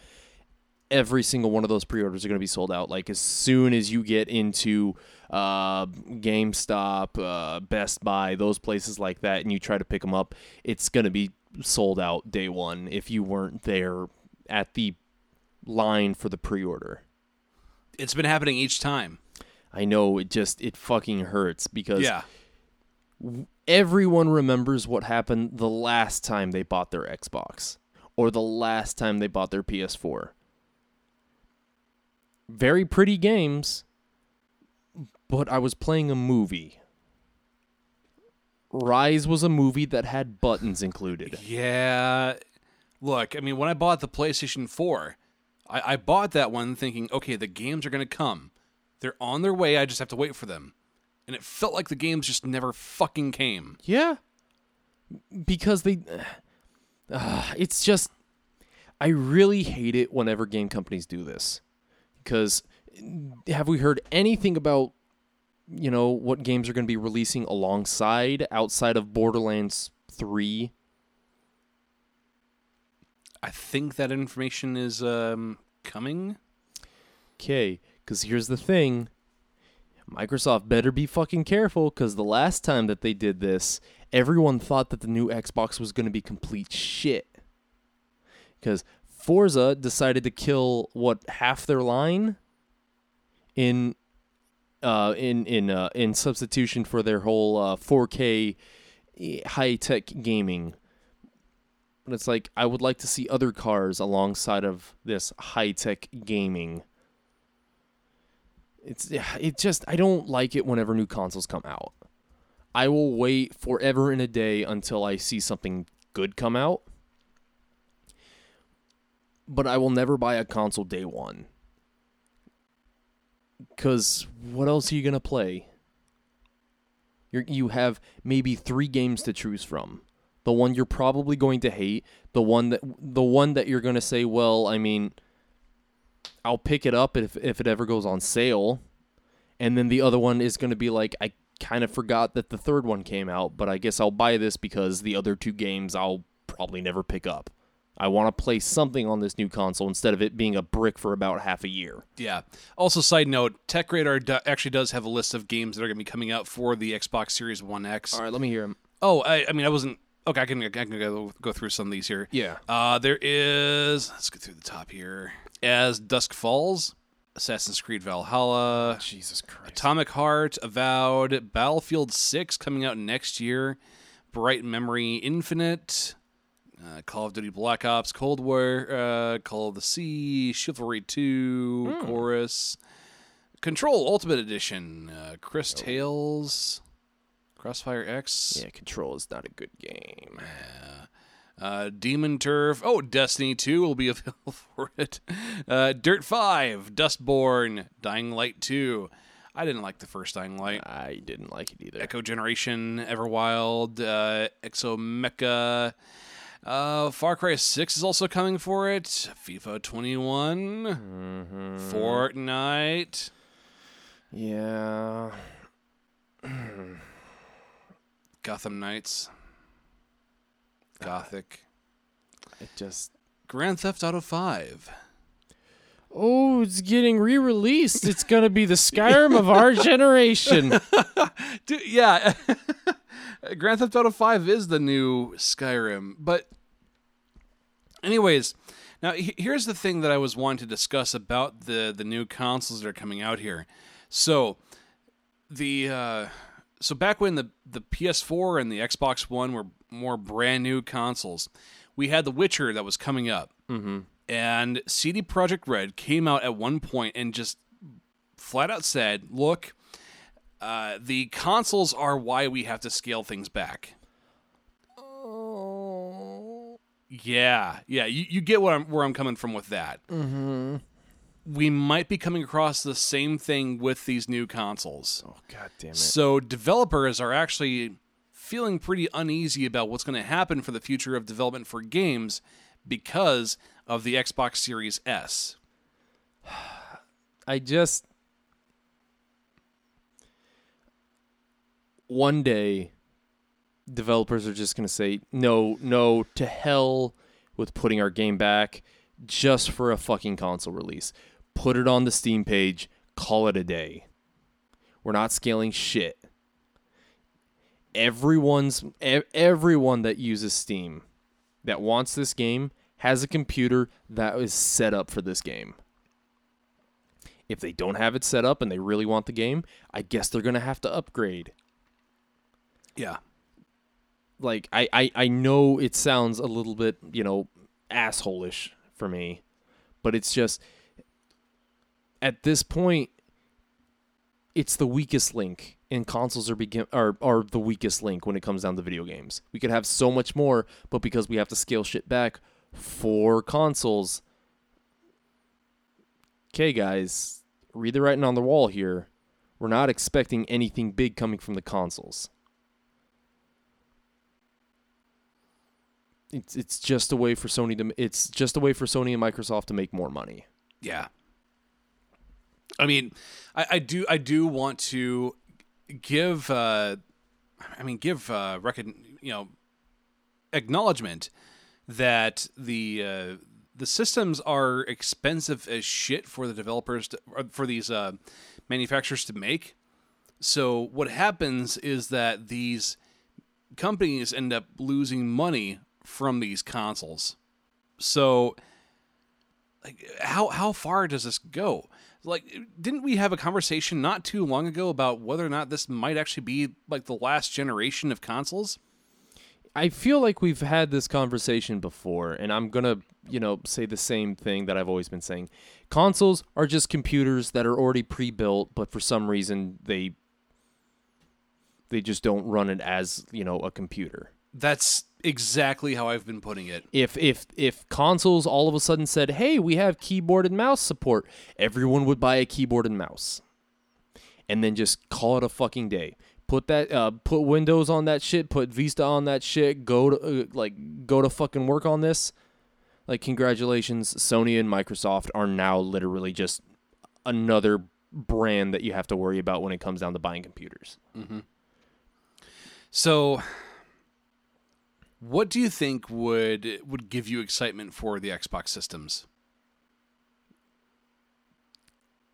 Speaker 6: every single one of those pre-orders are going to be sold out. Like as soon as you get into uh, GameStop, uh, Best Buy, those places like that, and you try to pick them up, it's going to be sold out day one if you weren't there at the line for the pre-order.
Speaker 5: It's been happening each time.
Speaker 6: I know it just it fucking hurts because
Speaker 5: Yeah.
Speaker 6: everyone remembers what happened the last time they bought their Xbox or the last time they bought their PS4. Very pretty games, but I was playing a movie. Rise was a movie that had buttons included.
Speaker 5: Yeah. Look, I mean, when I bought the PlayStation 4, I, I bought that one thinking, okay, the games are going to come. They're on their way. I just have to wait for them. And it felt like the games just never fucking came.
Speaker 6: Yeah. Because they. Uh, (sighs) it's just. I really hate it whenever game companies do this. Because have we heard anything about, you know, what games are going to be releasing alongside outside of Borderlands 3?
Speaker 5: I think that information is um, coming.
Speaker 6: Okay, because here's the thing Microsoft better be fucking careful because the last time that they did this, everyone thought that the new Xbox was going to be complete shit. Because Forza decided to kill what half their line in uh in in uh in substitution for their whole uh 4K high tech gaming. But it's like I would like to see other cars alongside of this high tech gaming. It's it just I don't like it whenever new consoles come out. I will wait forever and a day until I see something good come out. But I will never buy a console day one. Cuz what else are you to play? You you have maybe 3 games to choose from. The one you're probably going to hate, the one that the one that you're to say, "Well, I mean, I'll pick it up if if it ever goes on sale. And then the other one is to be like I kind of forgot that the third one came out, but I guess I'll buy this because the other two games I'll probably never pick up. I want to play something on this new console instead of it being a brick for about half a year.
Speaker 5: Yeah. Also, side note, Tech Radar do- actually does have a list of games that are going to be coming out for the Xbox Series One X.
Speaker 6: All right, let me hear them.
Speaker 5: Oh, I, I mean, I wasn't. Okay, I can, I can go, go through some of these here.
Speaker 6: Yeah.
Speaker 5: Uh, there is. Let's go through the top here. As Dusk Falls, Assassin's Creed Valhalla,
Speaker 6: Jesus Christ.
Speaker 5: Atomic Heart, Avowed, Battlefield 6 coming out next year, Bright Memory Infinite, uh, Call of Duty Black Ops Cold War, uh, Call of the Sea, Chivalry 2, Chorus, Control Ultimate Edition, uh, Cris Tales, Crossfire X,
Speaker 6: Yeah, Control is not a good game.
Speaker 5: uh, Demon Turf. Oh, Destiny 2 will be (laughs) available for it. Uh, Dirt 5, Dustborn, Dying Light 2. I didn't like the first Dying Light.
Speaker 6: I didn't like it either.
Speaker 5: Echo Generation, Everwild, uh, Exo Mecha. Uh, Far Cry 6 is also coming for it. FIFA 21. Fortnite.
Speaker 6: Yeah. (clears throat)
Speaker 5: Gotham Knights. Gothic.
Speaker 6: It just
Speaker 5: Grand Theft Auto 5.
Speaker 6: Oh, it's getting re-released. It's gonna be the Skyrim of our (laughs) generation. (laughs)
Speaker 5: Dude, yeah. (laughs) Grand Theft Auto 5 is the new Skyrim. But, anyways, now here's the thing that I was wanting to discuss about the, the new consoles that are coming out here. So, the. Uh, so back when the, the PS4 and the Xbox One were more brand new consoles, we had The Witcher that was coming up. Mm-hmm. And CD Projekt Red came out at one point and just flat out said, look, uh, the consoles are why we have to scale things back. Yeah, yeah, you, you get what I'm, where I'm coming from with that. Mm-hmm. We might be coming across the same thing with these new consoles.
Speaker 6: oh god damn it.
Speaker 5: So developers are actually feeling pretty uneasy about what's going to happen for the future of development for games because of the Xbox Series S. (sighs)
Speaker 6: I just one day developers are just going to say no, no to hell with putting our game back just for a fucking console release. Put it on the Steam page, call it a day. We're not scaling shit. Everyone's everyone that uses Steam that wants this game has a computer that is set up for this game. If they don't have it set up and they really want the game, I guess they're going to have to upgrade.
Speaker 5: Yeah.
Speaker 6: Like I, I I know it sounds a little bit, you know, assholish for me, but it's just at this point it's the weakest link and consoles are begin are are the weakest link when it comes down to video games. We could have so much more, but because we have to scale shit back for consoles. Okay, guys, read the writing on the wall here. We're not expecting anything big coming from the consoles. It's it's just a way for Sony to it's just a way for Sony and Microsoft to make more money.
Speaker 5: Yeah. I mean, I, I do I do want to give uh I mean give uh recon you know acknowledgement that the uh the systems are expensive as shit for the developers to, for these uh manufacturers to make. So what happens is that these companies end up losing money from these consoles. So like how how far does this go? Like didn't we have a conversation not too long ago about whether or not this might actually be like the last generation of consoles?
Speaker 6: I feel like we've had this conversation before, and I'm gonna, you know, say the same thing that I've always been saying. Consoles are just computers that are already pre-built, but for some reason they they just don't run it as, you know, a computer.
Speaker 5: That's exactly how I've been putting it.
Speaker 6: If if if consoles all of a sudden said, "Hey, we have keyboard and mouse support," everyone would buy a keyboard and mouse, and then just call it a fucking day. Put that, uh, put Windows on that shit. Put Vista on that shit. Go to uh, like go to fucking work on this. Like, congratulations, Sony and Microsoft are now literally just another brand that you have to worry about when it comes down to buying computers.
Speaker 5: So what do you think would would give you excitement for the Xbox systems?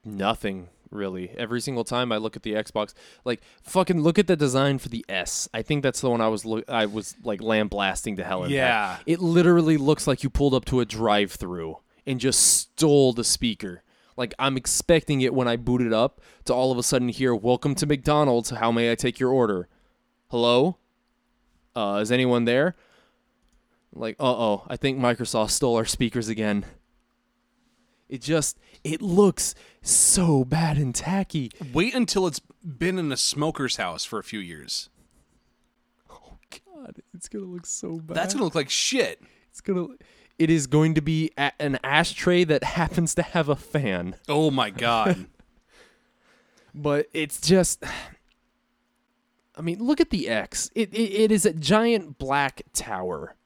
Speaker 6: Nothing really. Every single time I look at the Xbox, like fucking look at the design for the S. I think that's the one I was lo- I was like lambasting to hell in.
Speaker 5: Yeah.
Speaker 6: it literally looks like you pulled up to a drive-through and just stole the speaker. Like I'm expecting it when I boot it up to all of a sudden hear "Welcome to McDonald's. How may I take your order?" Hello, uh, is anyone there? Like, uh oh, I think Microsoft stole our speakers again. It just it looks so bad and tacky.
Speaker 5: Wait until it's been in a smoker's house for a few years.
Speaker 6: Oh god, it's going to look so bad.
Speaker 5: That's gonna look like shit.
Speaker 6: it's going to it is going to be a- an ashtray that (laughs) happens to have a fan.
Speaker 5: Oh my god. (laughs)
Speaker 6: But it's just I mean, look at the X. It, it it is a giant black tower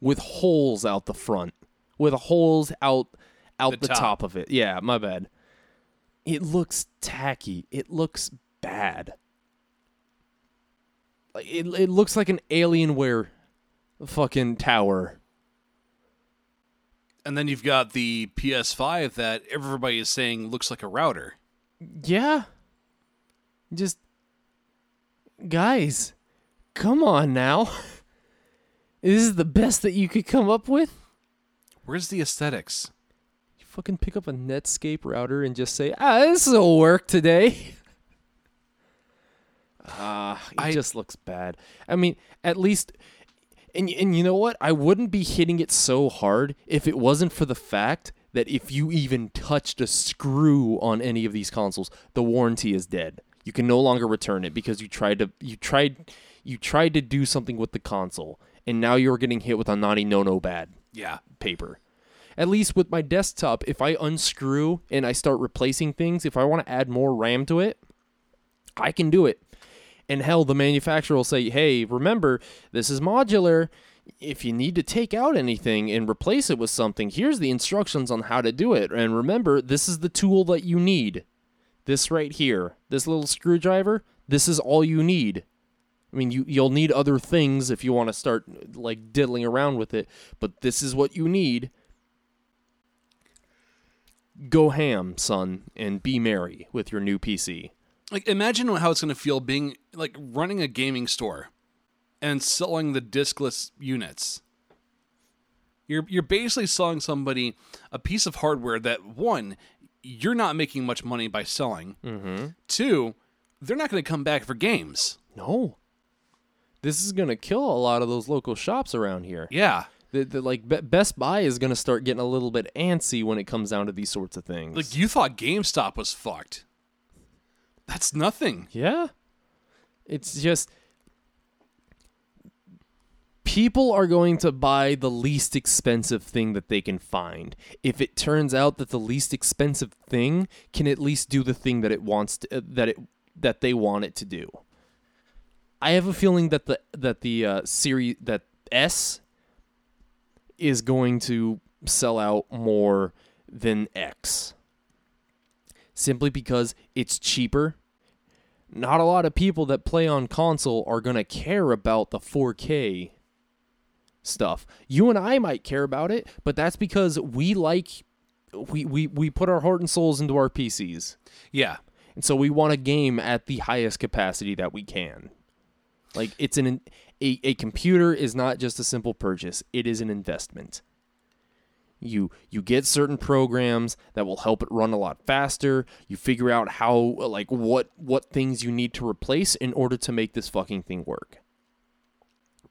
Speaker 6: with holes out the front, with holes out out
Speaker 5: The
Speaker 6: the,
Speaker 5: top.
Speaker 6: top. of it. Yeah, my bad. It looks tacky. It looks bad. Like it it looks like an Alienware fucking tower.
Speaker 5: and then you've got the PS5 that everybody is saying looks like a router.
Speaker 6: Yeah. Just guys, come on now. (laughs) This is the best that you could come up with?
Speaker 5: Where's the aesthetics?
Speaker 6: You fucking pick up a Netscape router and just say, "Ah, this will work today." (laughs) Ah, it
Speaker 5: I-
Speaker 6: just looks bad. I mean, at least and and you know what? I wouldn't be hitting it so hard if it wasn't for the fact that if you even touched a screw on any of these consoles, the warranty is dead. You can no longer return it because you tried to you tried you tried to do something with the console and now you're getting hit with a naughty no no bad
Speaker 5: Yeah.
Speaker 6: paper. At least with my desktop, if I unscrew and I start replacing things, if I want to add more RAM to it, I can do it. And hell, the manufacturer will say, hey, remember, this is modular. If you need to take out anything and replace it with something, here's the instructions on how to do it. And remember, this is the tool that you need. This right here, this little screwdriver, this is all you need. I mean, you you'll need other things if you want to start like diddling around with it, but this is what you need. Go ham, son, and be merry with your new PC.
Speaker 5: Like imagine how it's going to feel being like running a gaming store and selling the diskless units. You're you're basically selling somebody a piece of hardware that one, you're not making much money by selling. Mm-hmm. Two, they're not going to come back for games.
Speaker 6: No. This is going to kill a lot of those local shops around here.
Speaker 5: Yeah.
Speaker 6: The, the, like Be- Best Buy is going to start getting a little bit antsy when it comes down to these sorts of things.
Speaker 5: Like you thought GameStop was fucked. That's nothing.
Speaker 6: Yeah. It's just people are going to buy the least expensive thing that they can find. If it turns out that the least expensive thing can at least do the thing that it wants to, uh, that it that they want it to do. I have a feeling that the that the uh, series that S is going to sell out more than X. Simply because it's cheaper not a lot of people that play on console are going to care about the 4K stuff. You and I might care about it, but that's because we like we we we put our heart and souls into our PCs.
Speaker 5: Yeah.
Speaker 6: And so we want a game at the highest capacity that we can. Like it's an a, a computer is not just a simple purchase, it is an investment. You you get certain programs that will help it run a lot faster. You figure out how like what what things you need to replace in order to make this fucking thing work.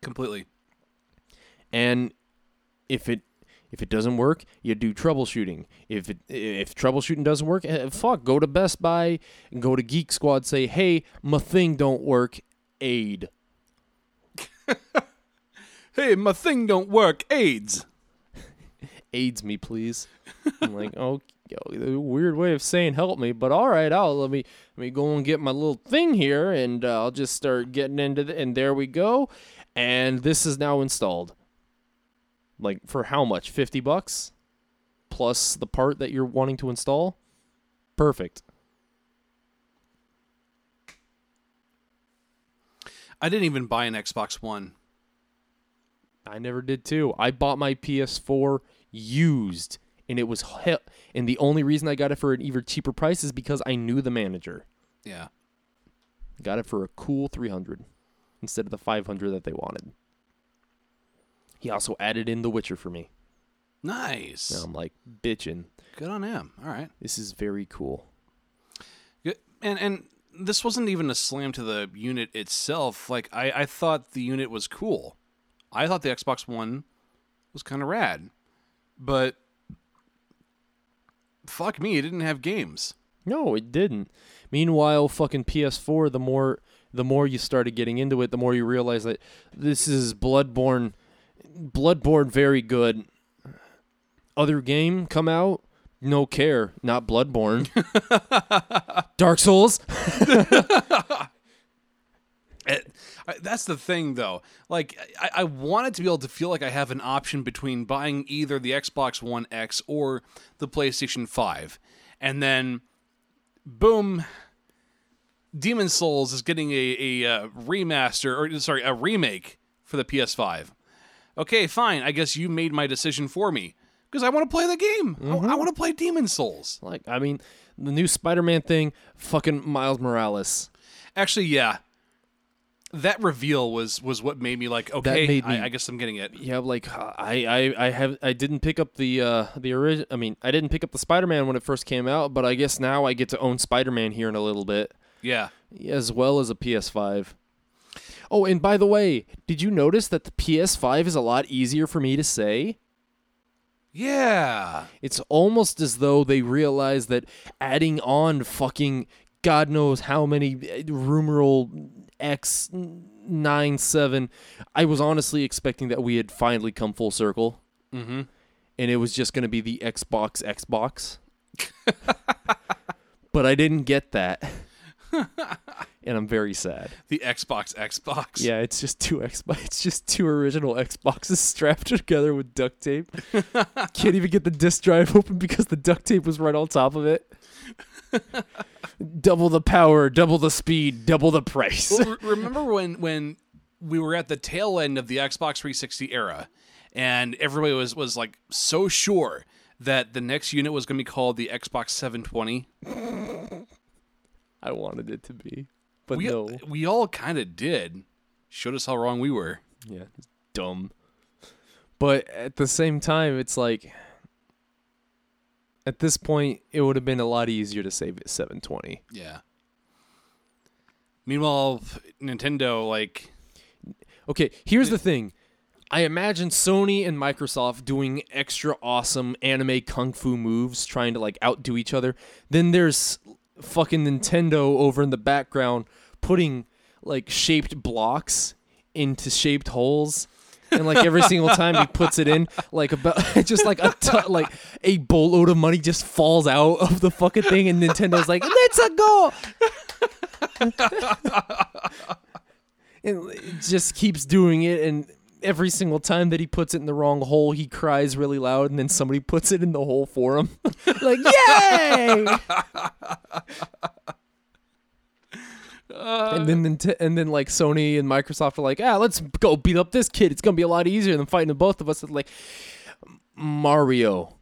Speaker 5: Completely.
Speaker 6: And if it if it doesn't work, you do troubleshooting. If it if troubleshooting doesn't work, eh, fuck, go to Best Buy and go to Geek Squad. Say, hey, my thing don't work. Aid. (laughs)
Speaker 5: Hey, my thing don't work. AIDS. (laughs)
Speaker 6: aids me, please. I'm like, (laughs) oh, weird way of saying help me, but all right, I'll let me let me go and get my little thing here, and uh, I'll just start getting into the, and there we go, and this is now installed. Like for how much? Fifty bucks, plus the part that you're wanting to install. Perfect.
Speaker 5: I didn't even buy an Xbox One.
Speaker 6: I never did too. I bought my PS4 used, and it was hell. And the only reason I got it for an even cheaper price is because I knew the manager.
Speaker 5: Yeah.
Speaker 6: Got it for a cool 300 instead of the 500 that they wanted. He also added in The Witcher for me.
Speaker 5: Nice.
Speaker 6: Now I'm like, bitching.
Speaker 5: Good on him. All right.
Speaker 6: This is very cool.
Speaker 5: Good. And and this wasn't even a slam to the unit itself. Like I, I thought the unit was cool. I thought the Xbox One was kind of rad, but fuck me, it didn't have games.
Speaker 6: No, it didn't. Meanwhile, fucking PS4, the more the more you started getting into it, the more you realize that this is Bloodborne Bloodborne very good. Other game come out, no care, not Bloodborne. (laughs) Dark Souls.
Speaker 5: It- (laughs) (laughs) I- that's the thing, though. Like, I, I wanted to be able to feel like I have an option between buying either the Xbox One X or the PlayStation 5. And then, boom, Demon's Souls is getting a, a uh, remaster, or sorry, a remake for the PS5. Okay, fine. I guess you made my decision for me. Because I want to play the game. I- I want to play Demon's Souls.
Speaker 6: like, I mean, the new Spider-Man thing, fucking Miles Morales.
Speaker 5: Actually, yeah. That reveal was was what made me like, okay,
Speaker 6: me-
Speaker 5: I, I guess I'm getting it.
Speaker 6: Yeah, like I, I, I have I didn't pick up the uh the original. I mean, I didn't pick up the Spider-Man when it first came out, but I guess now I get to own Spider-Man here in a little bit,
Speaker 5: Yeah.
Speaker 6: as well as a PS5. Oh, and by the way, did you notice that the PS5 is a lot easier for me to say?
Speaker 5: Yeah.
Speaker 6: It's almost as though they realize that adding on fucking God knows how many rumoral X nine seven. I was honestly expecting that we had finally come full circle,
Speaker 5: Mm-hmm.
Speaker 6: and it was just going to be the Xbox Xbox. (laughs) but I didn't get that, and I'm very sad.
Speaker 5: The Xbox Xbox.
Speaker 6: Yeah, it's just two Xbox. (laughs) It's just two original Xboxes strapped together with duct tape. Can't even get the disk drive open because the duct tape was right on top of it. double the power, double the speed, double the price.
Speaker 5: Well, re- remember when when we were at the tail end of the Xbox 360 era, and everybody was was like so sure that the next unit was going to be called the Xbox 720.
Speaker 6: I wanted it to be, but
Speaker 5: We
Speaker 6: no.
Speaker 5: we all kind of did. Showed us how wrong we were.
Speaker 6: Yeah, dumb. But at the same time, it's like at this point, it would have been a lot easier to save it 720.
Speaker 5: Yeah. Meanwhile, Nintendo like
Speaker 6: Okay, here's the thing. I imagine Sony and Microsoft doing extra awesome anime kung fu moves, trying to like outdo each other. Then there's fucking Nintendo over in the background putting like shaped blocks into shaped holes. And like every single time he puts it in, like about (laughs) just like a t- like a boatload of money just falls out of the fucking thing, and Nintendo's like, "Let's a go!" (laughs) and it just keeps doing it and every single time that he puts it in the wrong hole he cries really loud and then somebody puts it in the hole for him. (laughs) Like yay! And then and then like Sony and Microsoft are like ah let's go beat up this kid. It's gonna be a lot easier than fighting the both of us. It's like Mario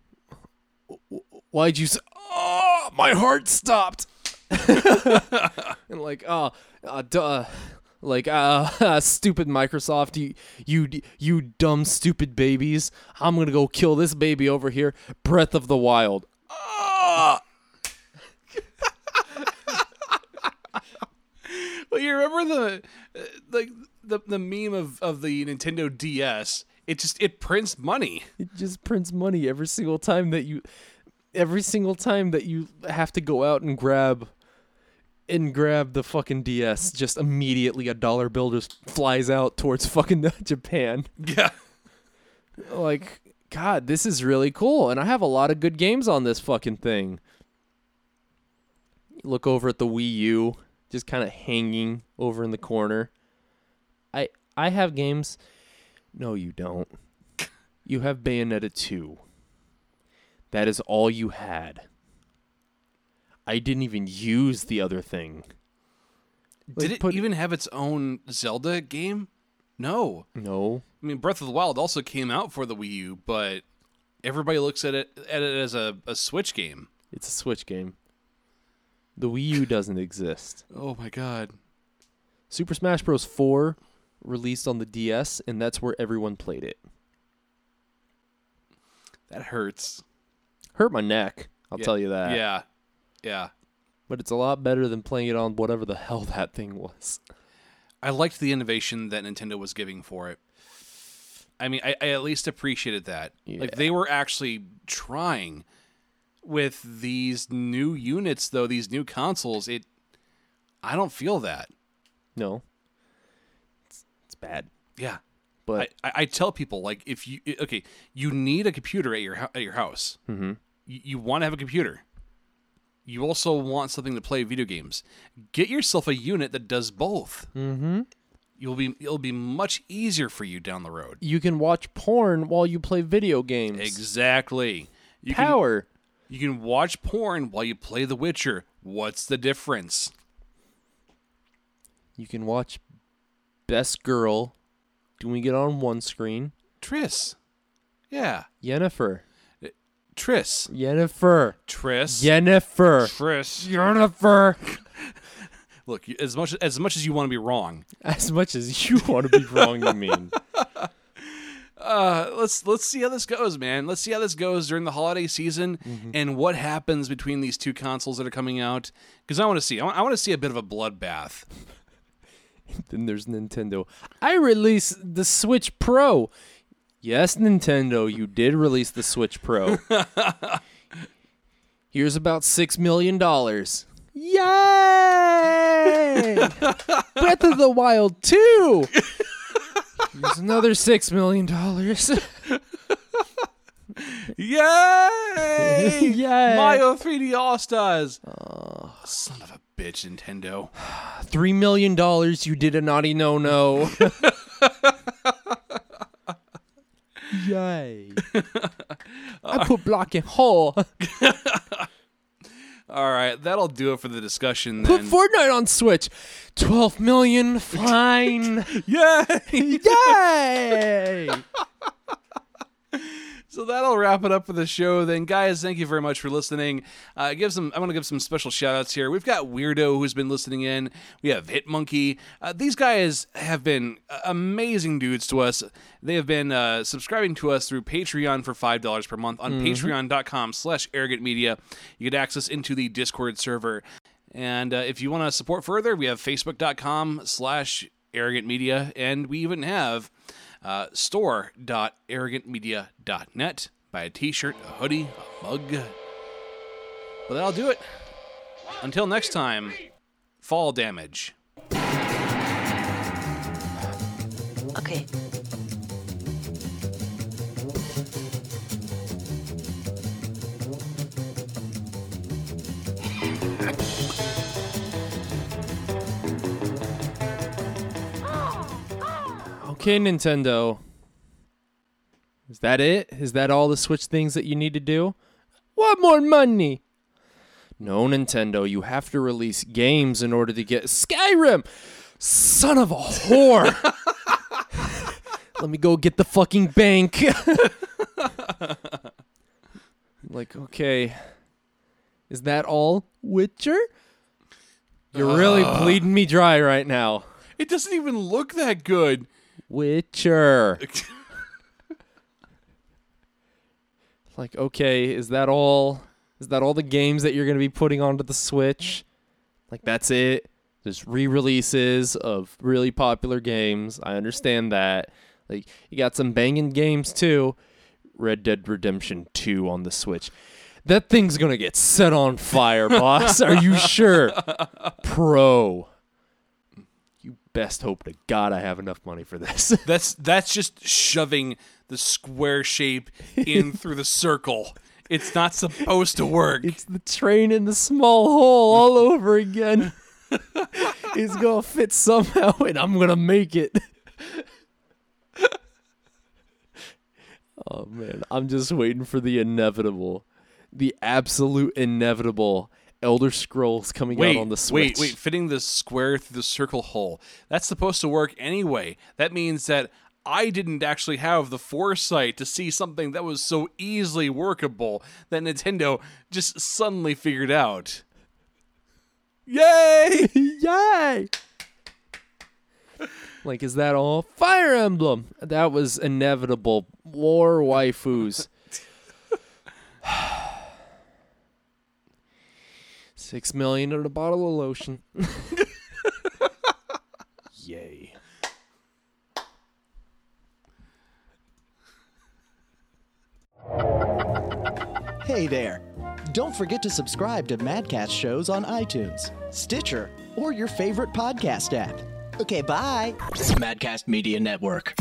Speaker 6: why'd you say oh my heart stopped. (laughs) And like oh uh, duh like uh (laughs) stupid microsoft you you you dumb stupid babies i'm gonna go kill this baby over here breath of the wild Ah! (laughs)
Speaker 5: Well, you remember the uh, like the the meme of of the Nintendo DS? It just it prints money.
Speaker 6: it just prints money every single time that you every single time that you have to go out and grab and grab the fucking DS just immediately a dollar bill just flies out towards (laughs) fucking Japan.
Speaker 5: Yeah.
Speaker 6: like god this is really cool and i have a lot of good games on this fucking thing. Look over at the wii u just kind of hanging over in the corner. I i have games. No you don't. (laughs) You have bayonetta 2 that is all you had i didn't even use the other thing
Speaker 5: Did it
Speaker 6: put-
Speaker 5: even have its own Zelda game? No.
Speaker 6: no
Speaker 5: I mean, Breath of the Wild also came out for the Wii U, but everybody looks at it at it as a, a Switch game.
Speaker 6: it's a switch game the wii u doesn't exist (laughs)
Speaker 5: Oh my god.
Speaker 6: Super Smash Bros. 4 released on the DS, and that's where everyone played it.
Speaker 5: That hurts.
Speaker 6: Hurt my neck, I'll
Speaker 5: Yeah.
Speaker 6: tell you that.
Speaker 5: Yeah. Yeah.
Speaker 6: But it's a lot better than playing it on whatever the hell that thing was.
Speaker 5: I liked the innovation that Nintendo was giving for it. I mean, I, I at least appreciated that. Like they were actually trying with these new units, though these new consoles. It, I don't feel that.
Speaker 6: No. It's, it's bad.
Speaker 5: Yeah,
Speaker 6: But
Speaker 5: I, I, I tell people like if you okay, you need a computer at your at your house.
Speaker 6: mm-hmm.
Speaker 5: You, you want to have a computer. You also want something to play video games. Get yourself a unit that does both.
Speaker 6: Mm-hmm.
Speaker 5: You'll be it'll be much easier for you down the road.
Speaker 6: you can watch porn while you play video games.
Speaker 5: Exactly. You can,
Speaker 6: Power.
Speaker 5: you can watch porn while you play The Witcher. What's the difference?
Speaker 6: You can watch Best Girl Do we get on one screen.
Speaker 5: Triss. Yeah.
Speaker 6: Yennefer.
Speaker 5: Triss.
Speaker 6: Jennifer.
Speaker 5: Triss.
Speaker 6: Jennifer.
Speaker 5: Triss.
Speaker 6: Jennifer. (laughs)
Speaker 5: Look, as much as much as you want to be wrong,
Speaker 6: As much as you want to be wrong, you mean. (laughs)
Speaker 5: uh, let's let's see how this goes, man. Let's see how this goes during the holiday season and what happens between these two consoles that are coming out. Because I want to see, I want to see a bit of a bloodbath. (laughs)
Speaker 6: Then there's Nintendo. I release the Switch Pro. Yes, Nintendo, you did release the Switch Pro. (laughs) Here's about six million dollars. Yay! (laughs) Breath of the Wild 2! Here's another six million dollars. (laughs)
Speaker 5: Yay!
Speaker 6: Yay!
Speaker 5: Mario 3D All Stars. Son of a bitch, Nintendo. (sighs)
Speaker 6: Three million dollars, you did a naughty no no. Yay. (laughs) I put block in hole. (laughs)
Speaker 5: All right, that'll do it for the discussion
Speaker 6: Put
Speaker 5: then.
Speaker 6: Fortnite on Switch. 12 million, (laughs) fine.
Speaker 5: Yay!
Speaker 6: Yay!
Speaker 5: So that'll wrap it up for the show. Then, guys, thank you very much for listening. Uh, give some. I want to give some special shout outs here. We've got Weirdo who's been listening in. We have Hitmonkey. Uh, these guys have been uh, amazing dudes to us. They have been uh, subscribing to us through Patreon for five dollars per month on Patreon.com/slash Arrogant Media. You get access into the Discord server. And uh, if you want to support further, we have facebook.com slash arrogant media, and we even have uh, store.arrogantmedia.net. Buy a t shirt, a hoodie, a mug. But that'll do it. Until next time, fall damage.
Speaker 3: Okay.
Speaker 6: Okay, Nintendo. Is that it? Is that all the Switch things that you need to do? What more money? No, Nintendo, you have to release games in order to get Skyrim. Son of a whore. (laughs) Let me go get the fucking bank. (laughs) like, okay. Is that all, Witcher? You're really uh. bleeding me dry right now.
Speaker 5: It doesn't even look that good.
Speaker 6: Witcher. (laughs) like, okay, is that all? Is that all the games that you're going to be putting onto the Switch? Like, that's it? There's re releases of really popular games. I understand that. Like, you got some banging games too. Red Dead Redemption 2 on the Switch. That thing's going to get set on fire, boss. Are you sure? (laughs) Pro. Best hope to God I have enough money for this. (laughs)
Speaker 5: That's that's just shoving the square shape in (laughs) through the circle. It's not supposed to work.
Speaker 6: It's the train in the small hole all over again. (laughs) it's gonna fit somehow, and I'm gonna make it. oh man, I'm just waiting for the inevitable, the absolute inevitable Elder Scrolls coming
Speaker 5: wait,
Speaker 6: out on the Switch.
Speaker 5: wait, wait! Fitting the square through the circle hole. That's supposed to work anyway. That means that I didn't actually have the foresight to see something that was so easily workable that Nintendo just suddenly figured out. Yay! (laughs)
Speaker 6: Yay! Like, is that all? Fire Emblem. That was inevitable. War waifus. (laughs) Six million in a bottle of lotion. (laughs) Yay.
Speaker 4: Hey there! Don't forget to subscribe to Madcast shows on iTunes, Stitcher, or your favorite podcast app. Okay, bye!
Speaker 1: Madcast Media Network.